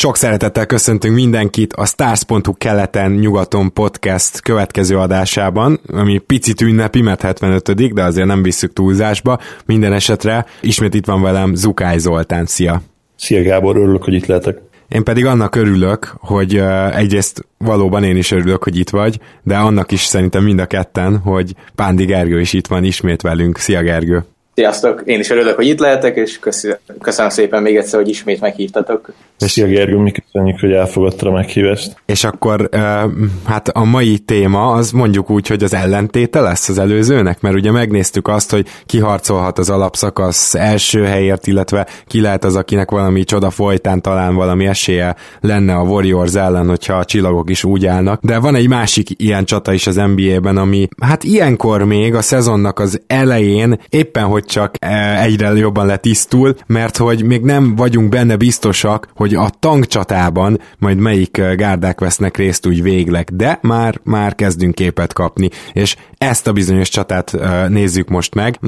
Sok szeretettel köszöntünk mindenkit a Stars.hu keleten-nyugaton podcast következő adásában, ami picit ünnepi, mert 75 de azért nem visszük túlzásba. Minden esetre ismét itt van velem Zukály Zoltán. Szia! Szia Gábor, örülök, hogy itt lehetek. Én pedig annak örülök, hogy egyrészt valóban én is örülök, hogy itt vagy, de annak is szerintem mind a ketten, hogy Pándi Gergő is itt van ismét velünk. Szia Gergő! Sziasztok! Én is örülök, hogy itt lehetek, és köszönöm szépen még egyszer, hogy ismét meghívtatok. Szia Gergő, mi köszönjük, hogy elfogadta a meghívást. És akkor hát a mai téma az mondjuk úgy, hogy az ellentéte lesz az előzőnek, mert ugye megnéztük azt, hogy kiharcolhat az alapszakasz első helyért, illetve ki lehet az, akinek valami csoda folytán talán valami esélye lenne a Warriors ellen, hogyha a csillagok is úgy állnak. De van egy másik ilyen csata is az NBA-ben, ami hát ilyenkor még a szezonnak az elején éppen hogy csak egyre jobban letisztul, mert hogy még nem vagyunk benne biztosak, hogy a tankcsatában majd melyik gárdák vesznek részt úgy végleg, de már, már kezdünk képet kapni, és ezt a bizonyos csatát nézzük most meg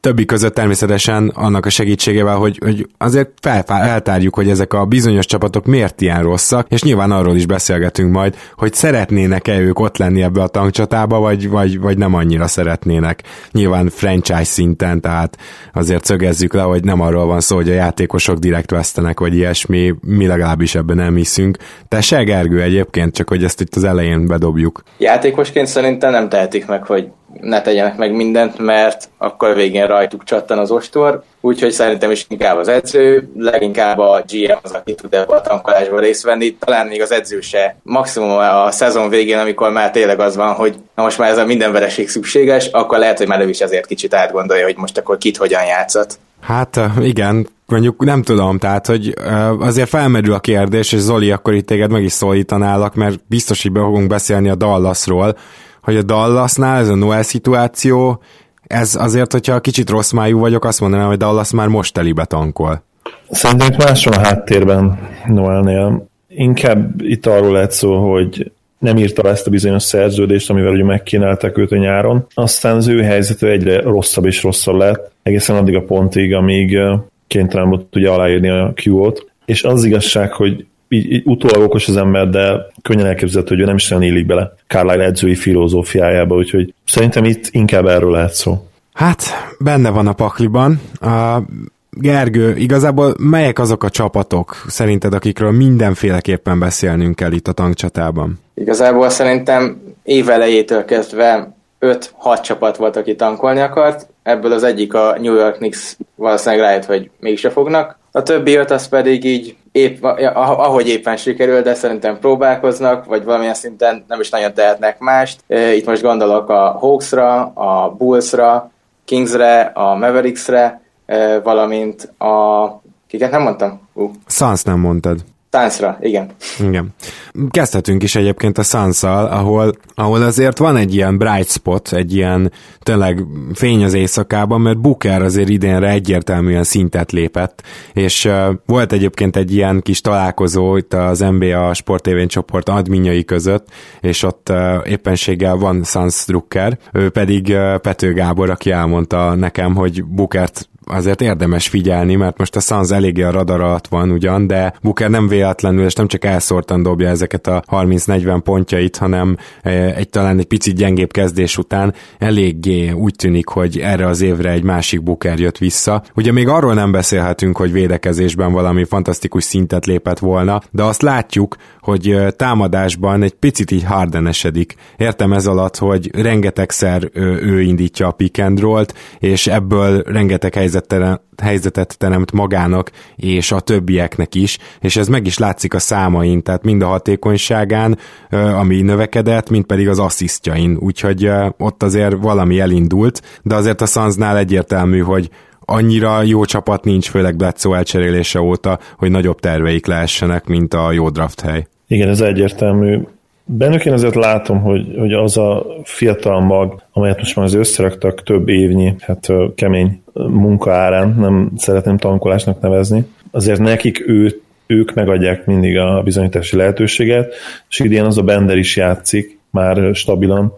többi között természetesen annak a segítségével, hogy, hogy azért fel, eltárjuk, hogy ezek a bizonyos csapatok miért ilyen rosszak, és nyilván arról is beszélgetünk majd, hogy szeretnének-e ők ott lenni ebbe a tankcsatába, vagy, vagy, vagy nem annyira szeretnének. Nyilván franchise szinten, tehát azért szögezzük le, hogy nem arról van szó, hogy a játékosok direkt vesztenek, vagy ilyesmi, mi legalábbis ebben nem hiszünk. Te se Gergő egyébként, csak hogy ezt itt az elején bedobjuk. Játékosként szerintem nem tehetik meg, hogy ne tegyenek meg mindent, mert akkor végén rajtuk csattan az ostor, úgyhogy szerintem is inkább az edző, leginkább a GM az, aki tud ebbe a tankolásba részt venni, talán még az edző se. Maximum a szezon végén, amikor már tényleg az van, hogy na most már ez a minden vereség szükséges, akkor lehet, hogy már ő is ezért kicsit átgondolja, hogy most akkor kit hogyan játszat. Hát igen, mondjuk nem tudom, tehát, hogy azért felmerül a kérdés, és Zoli, akkor itt téged meg is szólítanálak, mert biztos, hogy be fogunk beszélni a Dallasról, hogy a Dallasnál ez a Noel szituáció, ez azért, hogyha kicsit rossz májú vagyok, azt mondanám, hogy Dallas már most telibe tankol. Szerintem más van a háttérben Noelnél. Inkább itt arról lehet szó, hogy nem írta ezt a bizonyos szerződést, amivel ugye megkínálták őt a nyáron. Aztán az ő helyzete egyre rosszabb és rosszabb lett, egészen addig a pontig, amíg kénytelen volt ugye aláírni a Q-ot. És az igazság, hogy így, így utólag okos az ember, de könnyen elképzelhető, hogy ő nem is nagyon élik bele Carlyle edzői filozófiájába, úgyhogy szerintem itt inkább erről lehet szó. Hát, benne van a pakliban. A Gergő, igazából melyek azok a csapatok szerinted, akikről mindenféleképpen beszélnünk kell itt a tankcsatában? Igazából szerintem év elejétől kezdve 5-6 csapat volt, aki tankolni akart, ebből az egyik a New York Knicks valószínűleg rájött, hogy mégse fognak. A többi öt az pedig így épp, ahogy éppen sikerül, de szerintem próbálkoznak, vagy valamilyen szinten nem is nagyon tehetnek mást. Itt most gondolok a Hawksra, a Bullsra, Kingsre, a Mavericksre, valamint a... Kiket nem mondtam? Uh. Suns nem mondtad. Táncra, igen. Igen. Kezdhetünk is egyébként a suns ahol, ahol azért van egy ilyen bright spot, egy ilyen tényleg fény az éjszakában, mert Booker azért idénre egyértelműen szintet lépett, és uh, volt egyébként egy ilyen kis találkozó itt az NBA sportévén csoport adminjai között, és ott uh, éppenséggel van Suns Drucker, ő pedig uh, Pető Gábor, aki elmondta nekem, hogy Bookert azért érdemes figyelni, mert most a Suns eléggé a radar alatt van ugyan, de Booker nem véletlenül, és nem csak elszórtan dobja ezeket a 30-40 pontjait, hanem e, egy talán egy picit gyengébb kezdés után eléggé úgy tűnik, hogy erre az évre egy másik Booker jött vissza. Ugye még arról nem beszélhetünk, hogy védekezésben valami fantasztikus szintet lépett volna, de azt látjuk, hogy e, támadásban egy picit így hardenesedik. Értem ez alatt, hogy rengetegszer ő indítja a pick and és ebből rengeteg helyzet helyzet helyzetet teremt magának és a többieknek is, és ez meg is látszik a számain, tehát mind a hatékonyságán, ami növekedett, mind pedig az asszisztjain, úgyhogy ott azért valami elindult, de azért a Sunsnál egyértelmű, hogy annyira jó csapat nincs, főleg Bledsoe elcserélése óta, hogy nagyobb terveik lehessenek, mint a jó draft hely. Igen, ez egyértelmű. Bennük én azért látom, hogy, hogy az a fiatal mag, amelyet most már az összeraktak több évnyi, hát kemény munka árán, nem szeretném tankolásnak nevezni, azért nekik ő, ők megadják mindig a bizonyítási lehetőséget, és idén az a Bender is játszik már stabilan,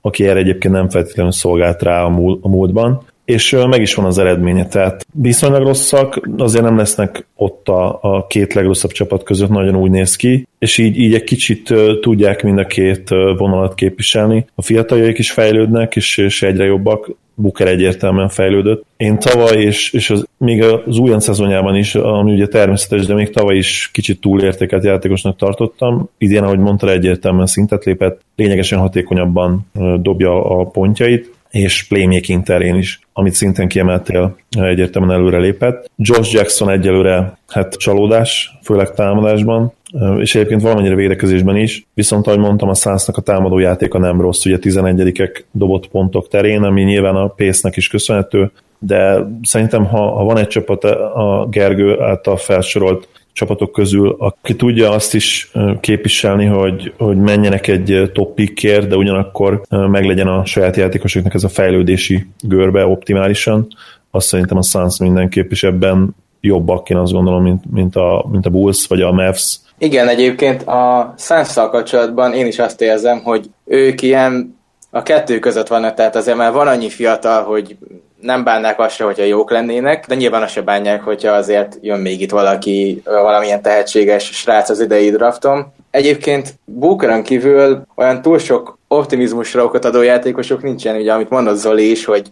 aki erre egyébként nem feltétlenül szolgált rá a, múl, a múltban. És meg is van az eredménye, tehát viszonylag rosszak, azért nem lesznek ott a, a két legrosszabb csapat között, nagyon úgy néz ki, és így, így egy kicsit tudják mind a két vonalat képviselni. A fiataljaik is fejlődnek, és, és egyre jobbak, Booker egyértelműen fejlődött. Én tavaly, és, és az, még az újon szezonjában is, ami ugye természetes, de még tavaly is kicsit túlértékelt játékosnak tartottam. Idén, ahogy mondta, egyértelműen szintet lépett, lényegesen hatékonyabban dobja a pontjait, és playmaking terén is, amit szintén kiemeltél, egyértelműen előre lépett. Josh Jackson egyelőre hát csalódás, főleg támadásban, és egyébként valamennyire védekezésben is, viszont ahogy mondtam, a Sunsnak a támadó játéka nem rossz, ugye 11-ek dobott pontok terén, ami nyilván a pésznek is köszönhető, de szerintem ha, ha van egy csapat a Gergő által felsorolt csapatok közül, aki tudja azt is képviselni, hogy, hogy menjenek egy top pickért, de ugyanakkor meglegyen a saját játékosoknak ez a fejlődési görbe optimálisan, azt szerintem a Suns mindenképp is ebben jobbak, én azt gondolom, mint, mint, a, mint a Bulls vagy a Mavs. Igen, egyébként a suns kapcsolatban én is azt érzem, hogy ők ilyen a kettő között vannak, tehát azért már van annyi fiatal, hogy nem bánnák azt se, hogyha jók lennének, de nyilván azt se bánják, hogyha azért jön még itt valaki, valamilyen tehetséges srác az idei draftom. Egyébként Bookeron kívül olyan túl sok optimizmusra okot adó játékosok nincsen, ugye amit mondott Zoli is, hogy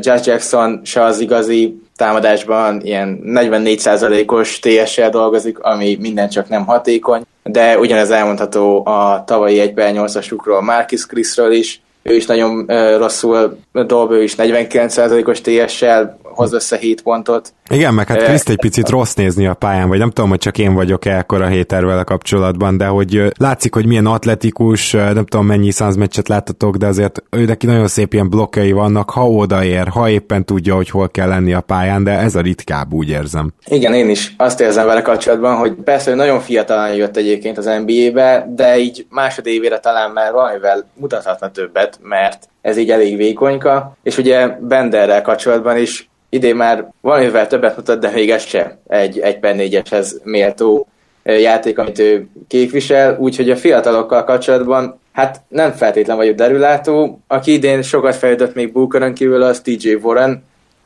Josh Jackson se az igazi támadásban ilyen 44%-os TS-sel dolgozik, ami minden csak nem hatékony, de ugyanez elmondható a tavalyi 1 8-asukról, Marcus Chrisről is, ő is nagyon rosszul dob, ő is 49%-os TS-sel hoz össze 7 pontot. Igen, meg hát Kriszt egy picit rossz nézni a pályán, vagy nem tudom, hogy csak én vagyok-e a héter vele kapcsolatban, de hogy látszik, hogy milyen atletikus, nem tudom mennyi meccset láttatok, de azért ő neki nagyon szép ilyen blokkjai vannak, ha odaér, ha éppen tudja, hogy hol kell lenni a pályán, de ez a ritkább, úgy érzem. Igen, én is azt érzem vele kapcsolatban, hogy persze, hogy nagyon fiatalan jött egyébként az NBA-be, de így másodévére talán már valamivel mutathatna többet, mert ez így elég vékonyka, és ugye Benderrel kapcsolatban is idén már valamivel többet mutat, de még ez se egy, egy per négyeshez méltó játék, amit ő képvisel, úgyhogy a fiatalokkal kapcsolatban hát nem feltétlen vagyok derülátó. Aki idén sokat fejlődött még Bookeron kívül, az TJ Warren,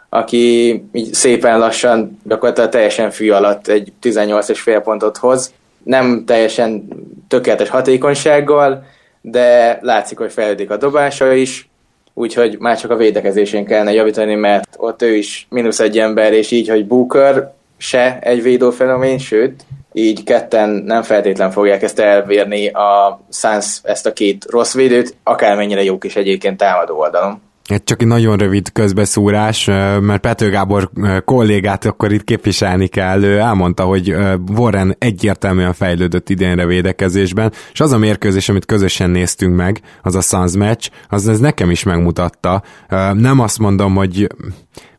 aki így szépen lassan, gyakorlatilag teljesen fű alatt egy 18,5 pontot hoz. Nem teljesen tökéletes hatékonysággal, de látszik, hogy fejlődik a dobása is, úgyhogy már csak a védekezésén kellene javítani, mert ott ő is mínusz egy ember, és így, hogy Booker se egy védőfenomén, sőt, így ketten nem feltétlen fogják ezt elvérni a Suns ezt a két rossz védőt, akármennyire jók is egyébként támadó oldalon. Egy csak egy nagyon rövid közbeszúrás, mert Pető Gábor kollégát akkor itt képviselni kell. Ő elmondta, hogy Warren egyértelműen fejlődött idénre védekezésben, és az a mérkőzés, amit közösen néztünk meg, az a Suns meccs, az ez nekem is megmutatta. Nem azt mondom, hogy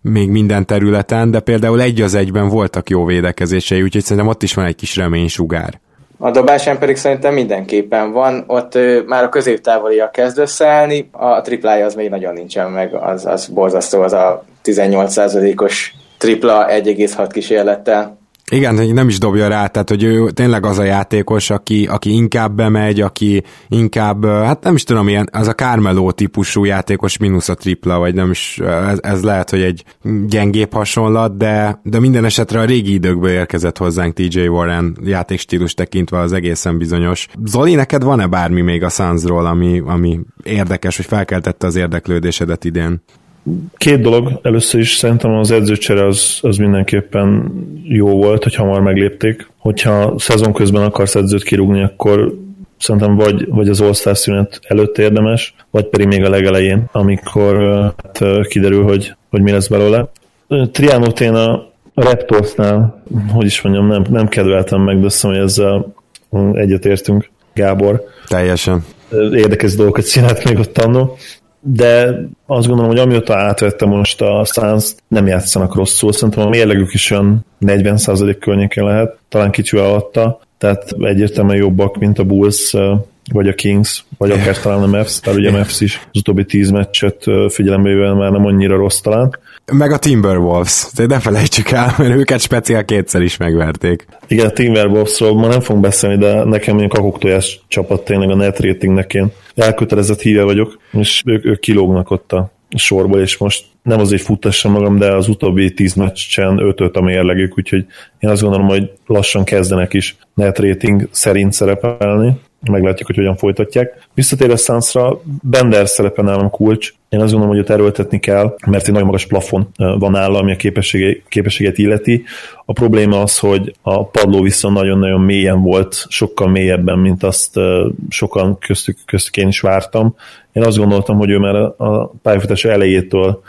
még minden területen, de például egy az egyben voltak jó védekezései, úgyhogy szerintem ott is van egy kis reménysugár. A dobásán pedig szerintem mindenképpen van, ott ő, már a középtávoliak kezd összeállni, a triplája az még nagyon nincsen meg, az, az borzasztó, az a 18%-os tripla 1,6 kísérlettel. Igen, hogy nem is dobja rá, tehát hogy ő tényleg az a játékos, aki, aki inkább bemegy, aki inkább, hát nem is tudom, ilyen, az a Carmelo típusú játékos mínusz a tripla, vagy nem is, ez, ez lehet, hogy egy gyengébb hasonlat, de, de minden esetre a régi időkből érkezett hozzánk TJ Warren játékstílus tekintve az egészen bizonyos. Zoli, neked van-e bármi még a Sunsról, ami, ami érdekes, hogy felkeltette az érdeklődésedet idén? Két dolog. Először is szerintem az edzőcsere az, az mindenképpen jó volt, hogy hamar meglépték. Hogyha szezon közben akarsz edzőt kirúgni, akkor szerintem vagy, vagy az all szünet előtt érdemes, vagy pedig még a legelején, amikor hát, kiderül, hogy, hogy mi lesz belőle. Triánót én a Raptorsnál, hogy is mondjam, nem, nem kedveltem meg, de azt hogy ezzel egyetértünk, Gábor. Teljesen. Érdekes dolgokat csinált még ott annó de azt gondolom, hogy amióta átvette most a Suns, nem játszanak rosszul. Szerintem a mérlegük is olyan 40% környékén lehet, talán kicsi alatta, tehát egyértelműen jobbak, mint a Bulls vagy a Kings, vagy akár talán a Mavs, tehát ugye a Mavs is az utóbbi tíz meccset figyelembe már nem annyira rossz talán. Meg a Timberwolves, de ne felejtsük el, mert őket speciál kétszer is megverték. Igen, a Timberwolvesról ma nem fogunk beszélni, de nekem mondjuk a koktojás csapat tényleg a net ratingnek én elkötelezett híve vagyok, és ők, ők kilógnak ott a sorból, és most nem azért futtassam magam, de az utóbbi tíz meccsen 5-5 a mérlegük, úgyhogy én azt gondolom, hogy lassan kezdenek is net rating szerint szerepelni meglátjuk, hogy hogyan folytatják. Visszatér a Sunsra, Bender szerepe nálam kulcs. Én azt gondolom, hogy ott erőltetni kell, mert egy nagyon magas plafon van nála, ami a képessége, képességet illeti. A probléma az, hogy a padló viszont nagyon-nagyon mélyen volt, sokkal mélyebben, mint azt sokan köztük, köztük én is vártam. Én azt gondoltam, hogy ő már a pályafutása elejétől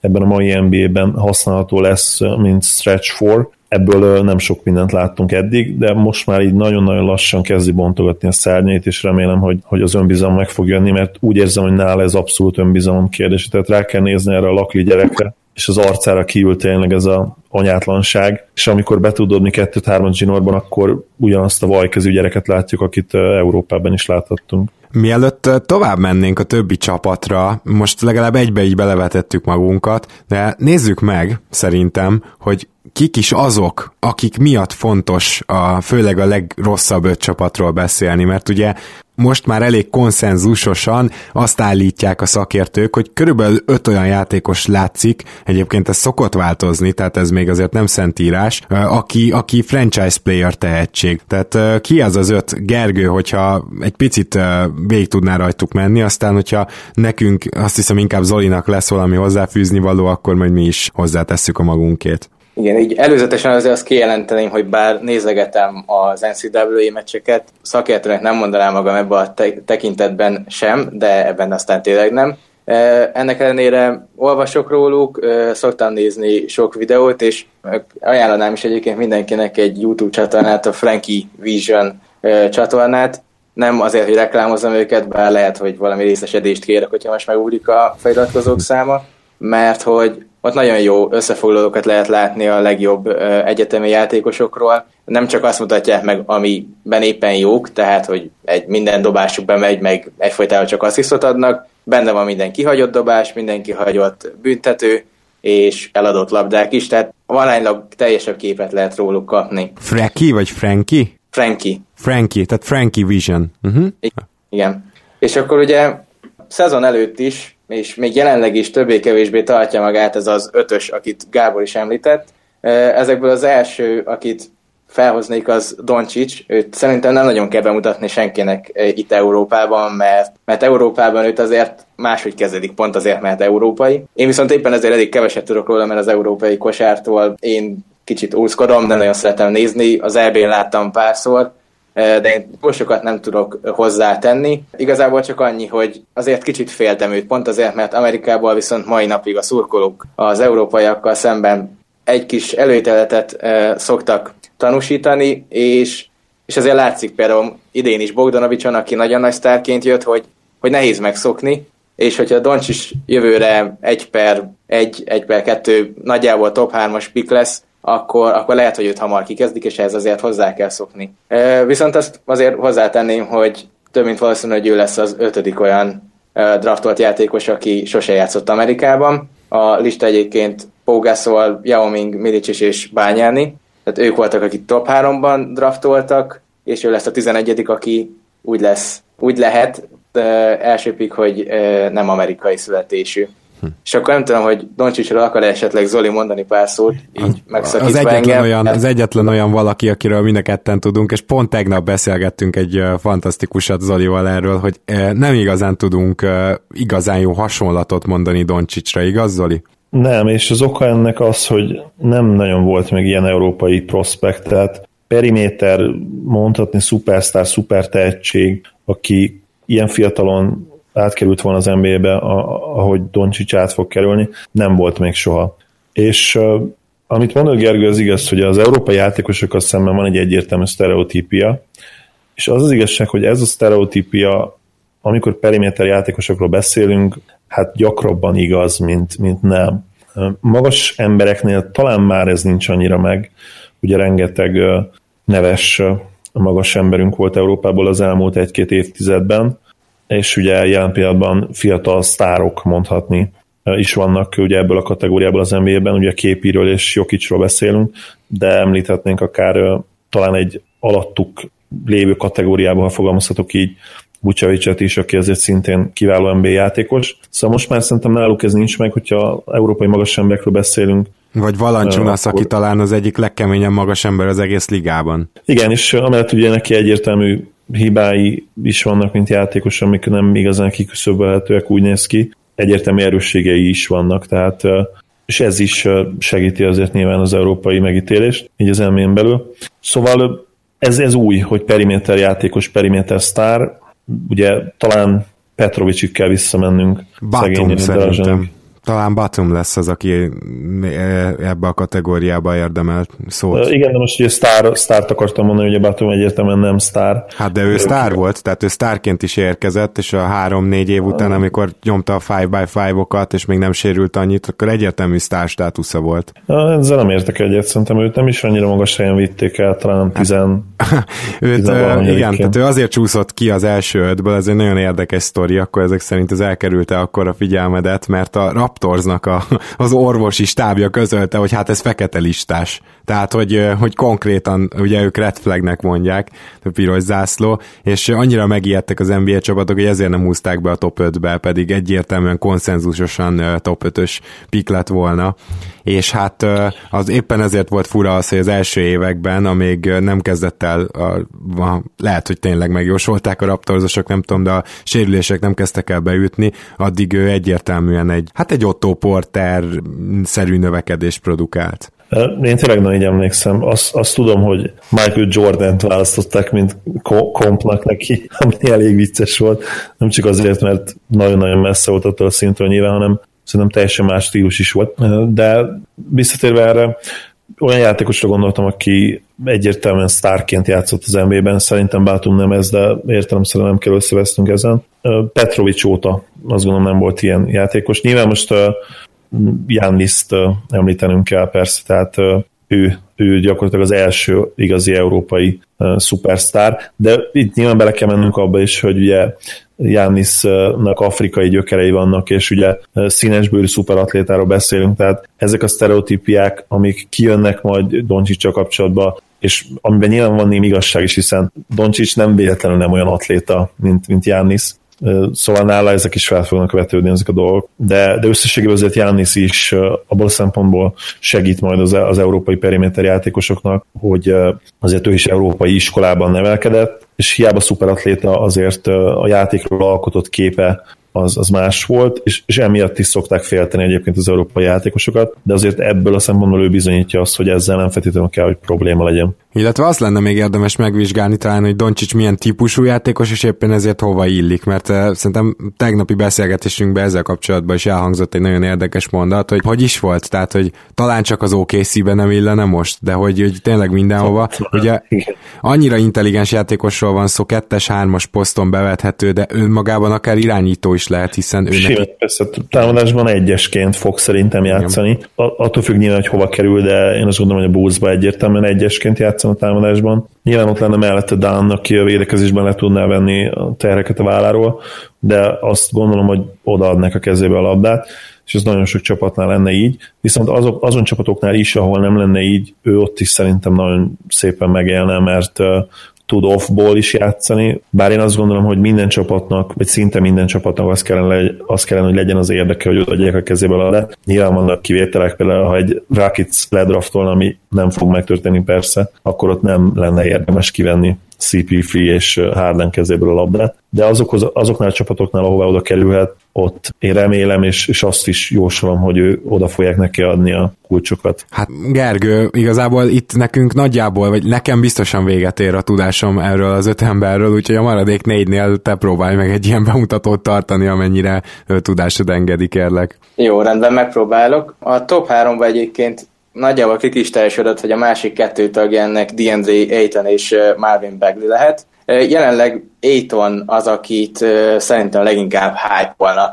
ebben a mai NBA-ben használható lesz, mint stretch for, ebből nem sok mindent láttunk eddig, de most már így nagyon-nagyon lassan kezdi bontogatni a szárnyait, és remélem, hogy, hogy az önbizalom meg fog jönni, mert úgy érzem, hogy nála ez abszolút önbizalom kérdés. Tehát rá kell nézni erre a lakli gyerekre, és az arcára kiült tényleg ez a anyátlanság, és amikor be tud dobni kettőt-hármat zsinórban, akkor ugyanazt a vajkezű gyereket látjuk, akit Európában is láthattunk. Mielőtt tovább mennénk a többi csapatra, most legalább egybe így belevetettük magunkat, de nézzük meg szerintem, hogy kik is azok, akik miatt fontos a, főleg a legrosszabb öt csapatról beszélni, mert ugye most már elég konszenzusosan azt állítják a szakértők, hogy körülbelül öt olyan játékos látszik, egyébként ez szokott változni, tehát ez még azért nem szentírás, aki, aki franchise player tehetség. Tehát ki az az öt Gergő, hogyha egy picit végig tudná rajtuk menni, aztán hogyha nekünk azt hiszem inkább Zolinak lesz valami hozzáfűzni való, akkor majd mi is hozzátesszük a magunkét. Igen, így előzetesen azért azt kijelenteném, hogy bár nézegetem az NCAA meccseket, szakértőnek nem mondanám magam ebbe a te- tekintetben sem, de ebben aztán tényleg nem. Ennek ellenére olvasok róluk, szoktam nézni sok videót, és ajánlanám is egyébként mindenkinek egy YouTube csatornát, a Frankie Vision csatornát. Nem azért, hogy reklámozom őket, bár lehet, hogy valami részesedést kérek, hogyha most megúlik a feliratkozók száma, mert hogy ott nagyon jó összefoglalókat lehet látni a legjobb egyetemi játékosokról. Nem csak azt mutatják meg, amiben éppen jók, tehát hogy egy minden dobásuk bemegy, meg egyfolytában csak asszisztot adnak, benne van minden kihagyott dobás, minden kihagyott büntető, és eladott labdák is, tehát valánylag teljesebb képet lehet róluk kapni. Frankie vagy Frankie? Frankie. Frankie, tehát Frankie Vision. Uh-huh. Igen. És akkor ugye szezon előtt is és még jelenleg is többé-kevésbé tartja magát ez az ötös, akit Gábor is említett. Ezekből az első, akit felhoznék, az Doncsics. Őt szerintem nem nagyon kell bemutatni senkinek itt Európában, mert, mert Európában őt azért máshogy kezelik, pont azért, mert európai. Én viszont éppen ezért elég keveset tudok róla, mert az európai kosártól én kicsit úszkodom, de nagyon szeretem nézni. Az EB-n láttam párszor, de én sokat nem tudok hozzátenni. Igazából csak annyi, hogy azért kicsit féltem őt, pont azért, mert Amerikából viszont mai napig a szurkolók az európaiakkal szemben egy kis előíteletet szoktak tanúsítani, és, és azért látszik például idén is Bogdanovicson, aki nagyon nagy sztárként jött, hogy, hogy nehéz megszokni, és hogyha Doncsis jövőre egy per egy, egy per kettő nagyjából top 3-as pik lesz, akkor, akkor lehet, hogy őt hamar kikezdik, és ehhez azért hozzá kell szokni. Viszont azt azért hozzátenném, hogy több mint valószínű, hogy ő lesz az ötödik olyan draftolt játékos, aki sose játszott Amerikában. A lista egyébként Pau Gasol, Yao Ming, Milicic és Bányáni, tehát ők voltak, akik top 3-ban draftoltak, és ő lesz a 11 aki úgy lesz, úgy lehet elsőpik, hogy nem amerikai születésű. Hm. És akkor nem tudom, hogy Doncsicsról akar esetleg Zoli mondani pár szót, így megszakítva az egyetlen engem. Olyan, az egyetlen olyan valaki, akiről mind a ketten tudunk, és pont tegnap beszélgettünk egy fantasztikusat Zolival erről, hogy nem igazán tudunk igazán jó hasonlatot mondani Doncsicsra, igaz Zoli? Nem, és az oka ennek az, hogy nem nagyon volt még ilyen európai prospekt, tehát periméter, mondhatni szupersztár, szuper tehetség, aki ilyen fiatalon átkerült volna az NBA-be, ahogy Doncsics át fog kerülni, nem volt még soha. És amit mondod Gergő, az igaz, hogy az európai játékosokkal szemben van egy egyértelmű sztereotípia, és az az igazság, hogy ez a sztereotípia, amikor periméter játékosokról beszélünk, hát gyakrabban igaz, mint, mint nem. Magas embereknél talán már ez nincs annyira meg, ugye rengeteg neves magas emberünk volt Európából az elmúlt egy-két évtizedben, és ugye jelen pillanatban fiatal sztárok mondhatni is vannak ugye ebből a kategóriából az NBA-ben, ugye Képiről és Jokicsról beszélünk, de említhetnénk akár talán egy alattuk lévő kategóriában, ha fogalmazhatok így, Vucevicet is, aki azért szintén kiváló NBA játékos. Szóval most már szerintem náluk ez nincs meg, hogyha európai magas emberekről beszélünk, vagy Valancsunasz, uh, aki talán az egyik legkeményebb magas ember az egész ligában. Igen, és amellett ugye neki egyértelmű hibái is vannak, mint játékos, amik nem igazán kiküszöbölhetőek, úgy néz ki. Egyértelmű erősségei is vannak, tehát és ez is segíti azért nyilván az európai megítélést, így az elmén belül. Szóval ez, ez új, hogy periméter játékos, periméter sztár, ugye talán Petrovicsig kell visszamennünk. Batum szerintem talán Batum lesz az, aki ebbe a kategóriába érdemel szót. Igen, de most ugye sztár, sztárt akartam mondani, hogy a Batum egyértelműen nem sztár. Hát de ő ő sztár volt, tehát ő sztárként is érkezett, és a három-négy év után, amikor nyomta a 5x5-okat, és még nem sérült annyit, akkor egyértelmű sztár státusza volt. Ezzel nem értek egyet, szerintem őt nem is annyira magas helyen vitték el, talán 10 hát, őt, igen, tehát ő azért csúszott ki az első ötből, ez egy nagyon érdekes sztori, akkor ezek szerint ez elkerülte akkor a figyelmedet, mert a rap Raptorsnak a, az orvosi stábja közölte, hogy hát ez fekete listás. Tehát, hogy, hogy konkrétan, ugye ők red flagnek mondják, a piros zászló, és annyira megijedtek az NBA csapatok, hogy ezért nem húzták be a top 5-be, pedig egyértelműen konszenzusosan top 5-ös pik lett volna. És hát az éppen ezért volt fura az, hogy az első években, amíg nem kezdett el, a, a, lehet, hogy tényleg megjósolták a raptorzosok, nem tudom, de a sérülések nem kezdtek el beütni, addig ő egyértelműen egy, hát egy Otto Porter-szerű növekedést produkált. Én tényleg nagyon így emlékszem. Azt, azt tudom, hogy Michael Jordan-t választották, mint kompnak neki, ami elég vicces volt. Nem csak azért, mert nagyon-nagyon messze volt attól a szintől nyilván, hanem szerintem teljesen más stílus is volt. De visszatérve erre, olyan játékosra gondoltam, aki egyértelműen sztárként játszott az NBA-ben, szerintem Bátum nem ez, de értelemszerűen nem kell összevesztünk ezen. Petrovics óta azt gondolom nem volt ilyen játékos. Nyilván most Janniszt említenünk kell persze, tehát ő, ő gyakorlatilag az első igazi európai szupersztár, de itt nyilván bele kell mennünk abba is, hogy ugye Jánisznak afrikai gyökerei vannak, és ugye színesbőrű szuperatlétáról beszélünk, tehát ezek a sztereotípiák, amik kijönnek majd Doncsicsal kapcsolatban, és amiben nyilván van némi igazság is, hiszen Doncsics nem véletlenül nem olyan atléta, mint, mint Jánisz, Szóval nála ezek is fel fognak vetődni, ezek a dolgok. De, de összességében azért Jánisz is abból a szempontból segít majd az, az európai periméter játékosoknak, hogy azért ő is európai iskolában nevelkedett, és hiába szuperatléta azért a játékról alkotott képe az, az más volt, és, és emiatt is szokták félteni egyébként az európai játékosokat, de azért ebből a szempontból ő bizonyítja azt, hogy ezzel nem feltétlenül kell, hogy probléma legyen. Illetve azt lenne még érdemes megvizsgálni talán, hogy Doncsics milyen típusú játékos, és éppen ezért hova illik, mert uh, szerintem tegnapi beszélgetésünkben ezzel kapcsolatban is elhangzott egy nagyon érdekes mondat, hogy hogy is volt, tehát hogy talán csak az OKC-be nem illene most, de hogy, hogy tényleg mindenhova. Ugye annyira intelligens játékosról van szó, kettes, hármas poszton bevethető, de önmagában akár irányító is lehet, hiszen ő Simán, neki... persze, támadásban egyesként fog szerintem játszani. Igen. Attól függ nyilván, hogy hova kerül, de én azt gondolom, hogy a Bulls-ba egyértelműen egyesként játszani a támadásban. Nyilván ott lenne mellette Dán, aki a védekezésben le tudná venni a terheket a válláról, de azt gondolom, hogy odaadnak a kezébe a labdát, és ez nagyon sok csapatnál lenne így. Viszont azok, azon csapatoknál is, ahol nem lenne így, ő ott is szerintem nagyon szépen megélne, mert tud off-ból is játszani, bár én azt gondolom, hogy minden csapatnak, vagy szinte minden csapatnak az kellene, az kellene hogy legyen az érdeke, hogy adják a kezébe a Nyilván vannak kivételek, például ha egy Rakic ledraftol, ami nem fog megtörténni persze, akkor ott nem lenne érdemes kivenni CP3 és Harden kezéből a labdát, de azokhoz, azoknál a csapatoknál, ahová oda kerülhet, ott én remélem, és, és azt is jósolom, hogy ő oda fogják neki adni a kulcsokat. Hát Gergő, igazából itt nekünk nagyjából, vagy nekem biztosan véget ér a tudásom erről az öt emberről, úgyhogy a maradék négynél te próbálj meg egy ilyen bemutatót tartani, amennyire tudásod engedi, kérlek. Jó, rendben, megpróbálok. A top 3 egyébként nagyjából kritisztályosodott, hogy a másik kettő tagja ennek DMZ Aiton és Marvin Bagley lehet. Jelenleg Aiton az, akit szerintem leginkább hype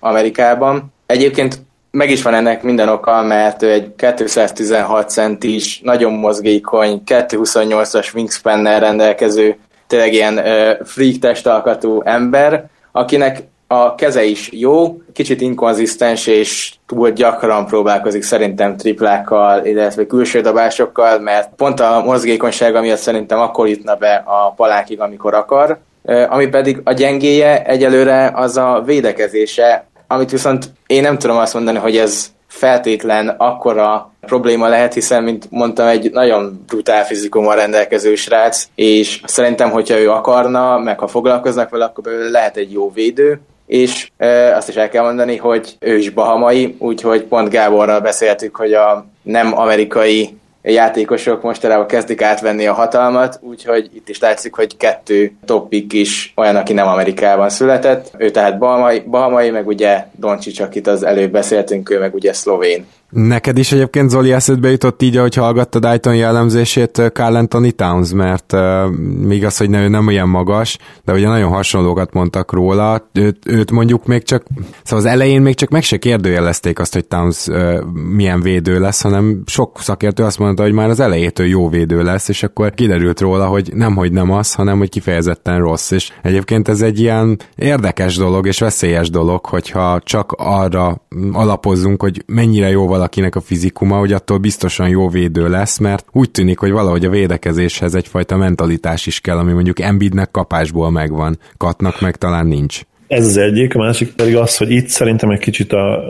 Amerikában. Egyébként meg is van ennek minden oka, mert egy 216 centis, nagyon mozgékony, 228-as wingspannel rendelkező, tényleg ilyen freak testalkatú ember, akinek a keze is jó, kicsit inkonzisztens, és túl gyakran próbálkozik szerintem triplákkal, illetve külső dobásokkal, mert pont a mozgékonysága miatt szerintem akkor jutna be a palákig, amikor akar. ami pedig a gyengéje egyelőre az a védekezése, amit viszont én nem tudom azt mondani, hogy ez feltétlen akkora probléma lehet, hiszen, mint mondtam, egy nagyon brutál fizikummal rendelkező srác, és szerintem, hogyha ő akarna, meg ha foglalkoznak vele, akkor lehet egy jó védő, és e, azt is el kell mondani, hogy ő is bahamai, úgyhogy pont Gáborral beszéltük, hogy a nem amerikai játékosok mostanában kezdik átvenni a hatalmat, úgyhogy itt is látszik, hogy kettő topik is olyan, aki nem Amerikában született. Ő tehát Bahamai, Bahamai meg ugye Doncsics, akit az előbb beszéltünk, ő meg ugye szlovén. Neked is egyébként Zoli eszedbe jutott így, ahogy hallgattad Aiton jellemzését Carl Anthony Towns, mert uh, még az, hogy ő nem olyan magas, de ugye nagyon hasonlókat mondtak róla, őt, őt mondjuk még csak, szóval az elején még csak meg se kérdőjelezték azt, hogy Towns uh, milyen védő lesz, hanem sok szakértő azt mondta, hogy már az elejétől jó védő lesz, és akkor kiderült róla, hogy nem, hogy nem az, hanem hogy kifejezetten rossz, és egyébként ez egy ilyen érdekes dolog és veszélyes dolog, hogyha csak arra alapozzunk, hogy mennyire jó valakinek a fizikuma, hogy attól biztosan jó védő lesz, mert úgy tűnik, hogy valahogy a védekezéshez egyfajta mentalitás is kell, ami mondjuk Embiidnek kapásból megvan, Katnak meg talán nincs. Ez az egyik, a másik pedig az, hogy itt szerintem egy kicsit a,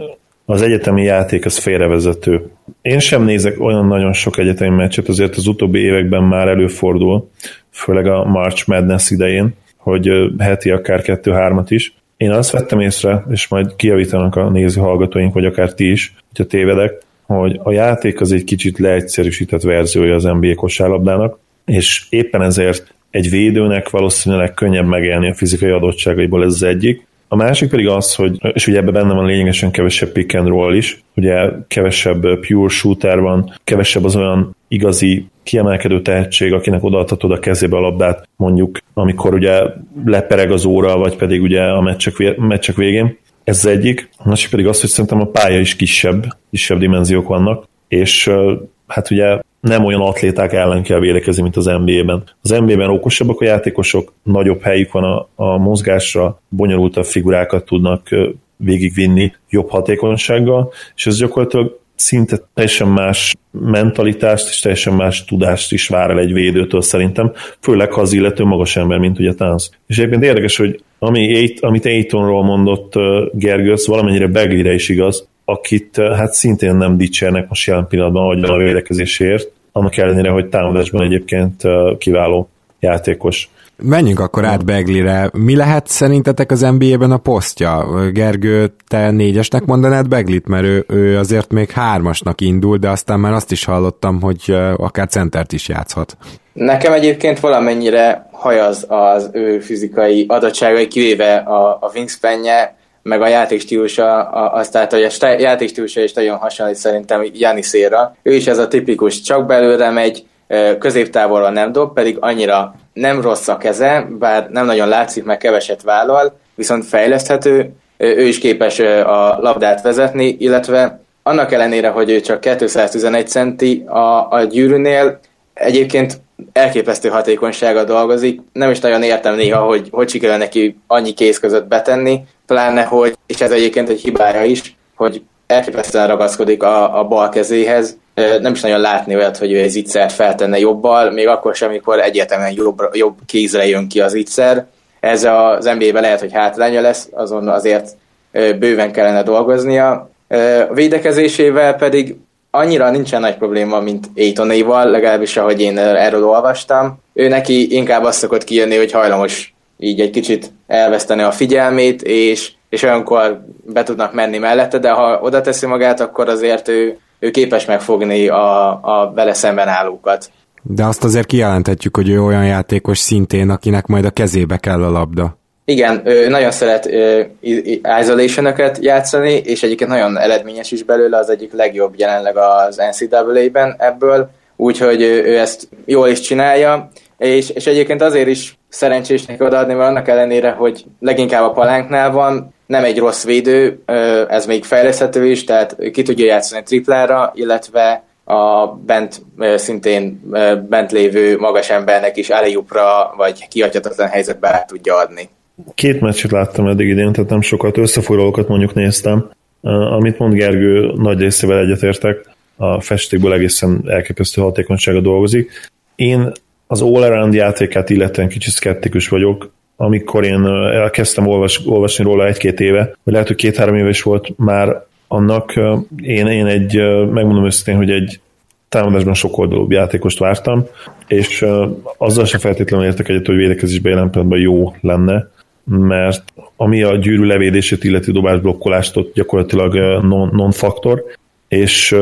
az egyetemi játék az félrevezető. Én sem nézek olyan nagyon sok egyetemi meccset, azért az utóbbi években már előfordul, főleg a March Madness idején, hogy heti akár kettő-hármat is, én azt vettem észre, és majd kijavítanak a néző hallgatóink, vagy akár ti is, hogyha tévedek, hogy a játék az egy kicsit leegyszerűsített verziója az NBA kosárlabdának, és éppen ezért egy védőnek valószínűleg könnyebb megélni a fizikai adottságaiból ez az egyik. A másik pedig az, hogy, és ugye ebben benne van lényegesen kevesebb pick and roll is, ugye kevesebb pure shooter van, kevesebb az olyan igazi kiemelkedő tehetség, akinek odaadhatod a kezébe a labdát, mondjuk amikor ugye lepereg az óra, vagy pedig ugye a meccsek, meccsek végén. Ez az egyik. A másik pedig az, hogy szerintem a pálya is kisebb, kisebb dimenziók vannak, és hát ugye nem olyan atléták ellen kell védekezni, mint az NBA-ben. Az NBA-ben okosabbak a játékosok, nagyobb helyük van a, a mozgásra, bonyolultabb figurákat tudnak végigvinni jobb hatékonysággal, és ez gyakorlatilag szinte teljesen más mentalitást és teljesen más tudást is vár el egy védőtől szerintem, főleg ha az illető magas ember, mint ugye Tánz. És egyébként érdekes, hogy ami, amit Aitonról mondott Gergő, valamennyire Beglire is igaz, akit hát szintén nem dicsérnek most jelen pillanatban vagy a védekezésért, annak ellenére, hogy támadásban egyébként kiváló játékos. Menjünk akkor át Beglire. Mi lehet szerintetek az NBA-ben a posztja? Gergő, te négyesnek mondanád Beglit, mert ő, ő azért még hármasnak indul, de aztán már azt is hallottam, hogy akár centert is játszhat. Nekem egyébként valamennyire hajaz az ő fizikai adottságai, kivéve a, a wingspanje, meg a játékstílusa, azt tehát, hogy a játékstílusa is nagyon hasonlít szerintem Janiszéra. Ő is ez a tipikus, csak belőle megy, középtávolra nem dob, pedig annyira nem rossz a keze, bár nem nagyon látszik, meg keveset vállal, viszont fejleszthető, ő is képes a labdát vezetni, illetve annak ellenére, hogy ő csak 211 centi a, a gyűrűnél, egyébként elképesztő hatékonysága dolgozik. Nem is nagyon értem néha, hogy hogy sikerül neki annyi kéz között betenni, pláne, hogy, és ez egyébként egy hibája is, hogy elképesztően ragaszkodik a, a bal kezéhez, nem is nagyon látni olyat, hogy ő egy zicsert feltenne jobbal, még akkor sem, amikor egyértelműen jobb, jobb kézre jön ki az zicser. Ez az NBA-ben lehet, hogy hátránya lesz, azon azért bőven kellene dolgoznia. A védekezésével pedig annyira nincsen nagy probléma, mint Aitonéval, legalábbis ahogy én erről olvastam. Ő neki inkább azt szokott kijönni, hogy hajlamos így egy kicsit elveszteni a figyelmét, és, és olyankor be tudnak menni mellette, de ha oda teszi magát, akkor azért ő ő képes megfogni a, a vele szemben állókat. De azt azért kijelenthetjük, hogy ő olyan játékos szintén, akinek majd a kezébe kell a labda. Igen, ő nagyon szeret isolation játszani, és egyébként nagyon eredményes is belőle, az egyik legjobb jelenleg az NCAA-ben ebből, úgyhogy ő ezt jól is csinálja, és, és egyébként azért is szerencsés neki odaadni, mert annak ellenére, hogy leginkább a palánknál van, nem egy rossz védő, ez még fejleszthető is, tehát ki tudja játszani triplára, illetve a bent szintén bent lévő magas embernek is állejúpra vagy kihagyhatatlan helyzetbe át tudja adni. Két meccset láttam eddig idén, tehát nem sokat, összefoglalókat mondjuk néztem. Amit mond Gergő, nagy részével egyetértek, a festékből egészen elképesztő hatékonysága dolgozik. Én az all-around játékát illetően kicsit szkeptikus vagyok, amikor én elkezdtem olvas, olvasni róla egy-két éve, vagy lehet, hogy két-három éve is volt már annak, én, én egy, megmondom őszintén, hogy egy támadásban sokoldalúbb játékost vártam, és azzal sem feltétlenül értek egyet, hogy védekezésben jelen pillanatban jó lenne, mert ami a gyűrű levédését illeti dobásblokkolást ott gyakorlatilag non, non-faktor, és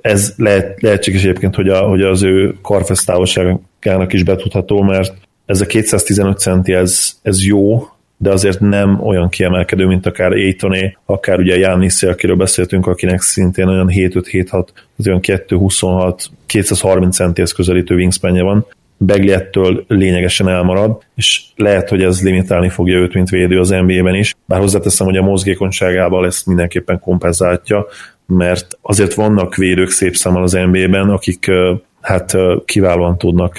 ez lehet, lehetséges egyébként, hogy, a, hogy az ő karfesztávolságának is betudható, mert ez a 215 centi, ez, ez jó, de azért nem olyan kiemelkedő, mint akár Aitoné, akár ugye Jánisz, akiről beszéltünk, akinek szintén olyan 7-5-7-6, az olyan 2-26, 230 centihez közelítő wingspanje van. Begli ettől lényegesen elmarad, és lehet, hogy ez limitálni fogja őt, mint védő az NBA-ben is, bár hozzáteszem, hogy a mozgékonyságával ezt mindenképpen kompenzáltja, mert azért vannak védők szép számmal az NBA-ben, akik hát kiválóan tudnak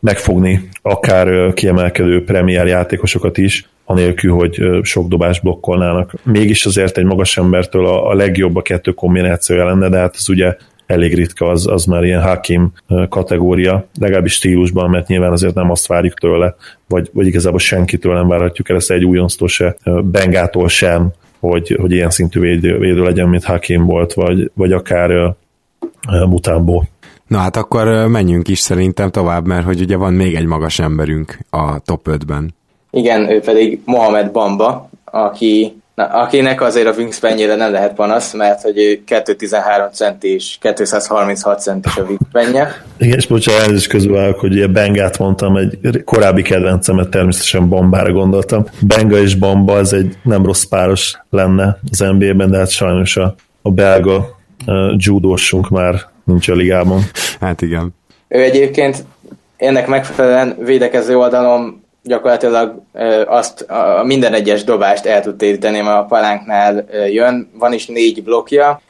megfogni akár kiemelkedő premier játékosokat is, anélkül, hogy sok dobás blokkolnának. Mégis azért egy magas embertől a, a legjobb a kettő kombinációja lenne, de hát ez ugye elég ritka, az, az már ilyen Hakim kategória, legalábbis stílusban, mert nyilván azért nem azt várjuk tőle, vagy, vagy igazából senkitől nem várhatjuk el ezt egy újonctól se, Bengától sem, hogy, hogy ilyen szintű védő, védő legyen, mint Hakim volt, vagy, vagy akár uh, Mutambo. Na hát akkor menjünk is szerintem tovább, mert hogy ugye van még egy magas emberünk a top 5-ben. Igen, ő pedig Mohamed Bamba, aki, na, akinek azért a wingspanjére nem lehet panasz, mert hogy ő 213 centi és 236 centis a wingspanje. Igen, és bocsánat, elnézést közül hogy ugye Bengát mondtam, egy korábbi kedvencemet természetesen Bambára gondoltam. Benga és Bamba, ez egy nem rossz páros lenne az NBA-ben, de hát sajnos a, a belga uh, judósunk már nincs a ligában. Hát igen. Ő egyébként ennek megfelelően védekező oldalon gyakorlatilag azt a minden egyes dobást el tud téríteni, mert a palánknál jön, van is négy blokja,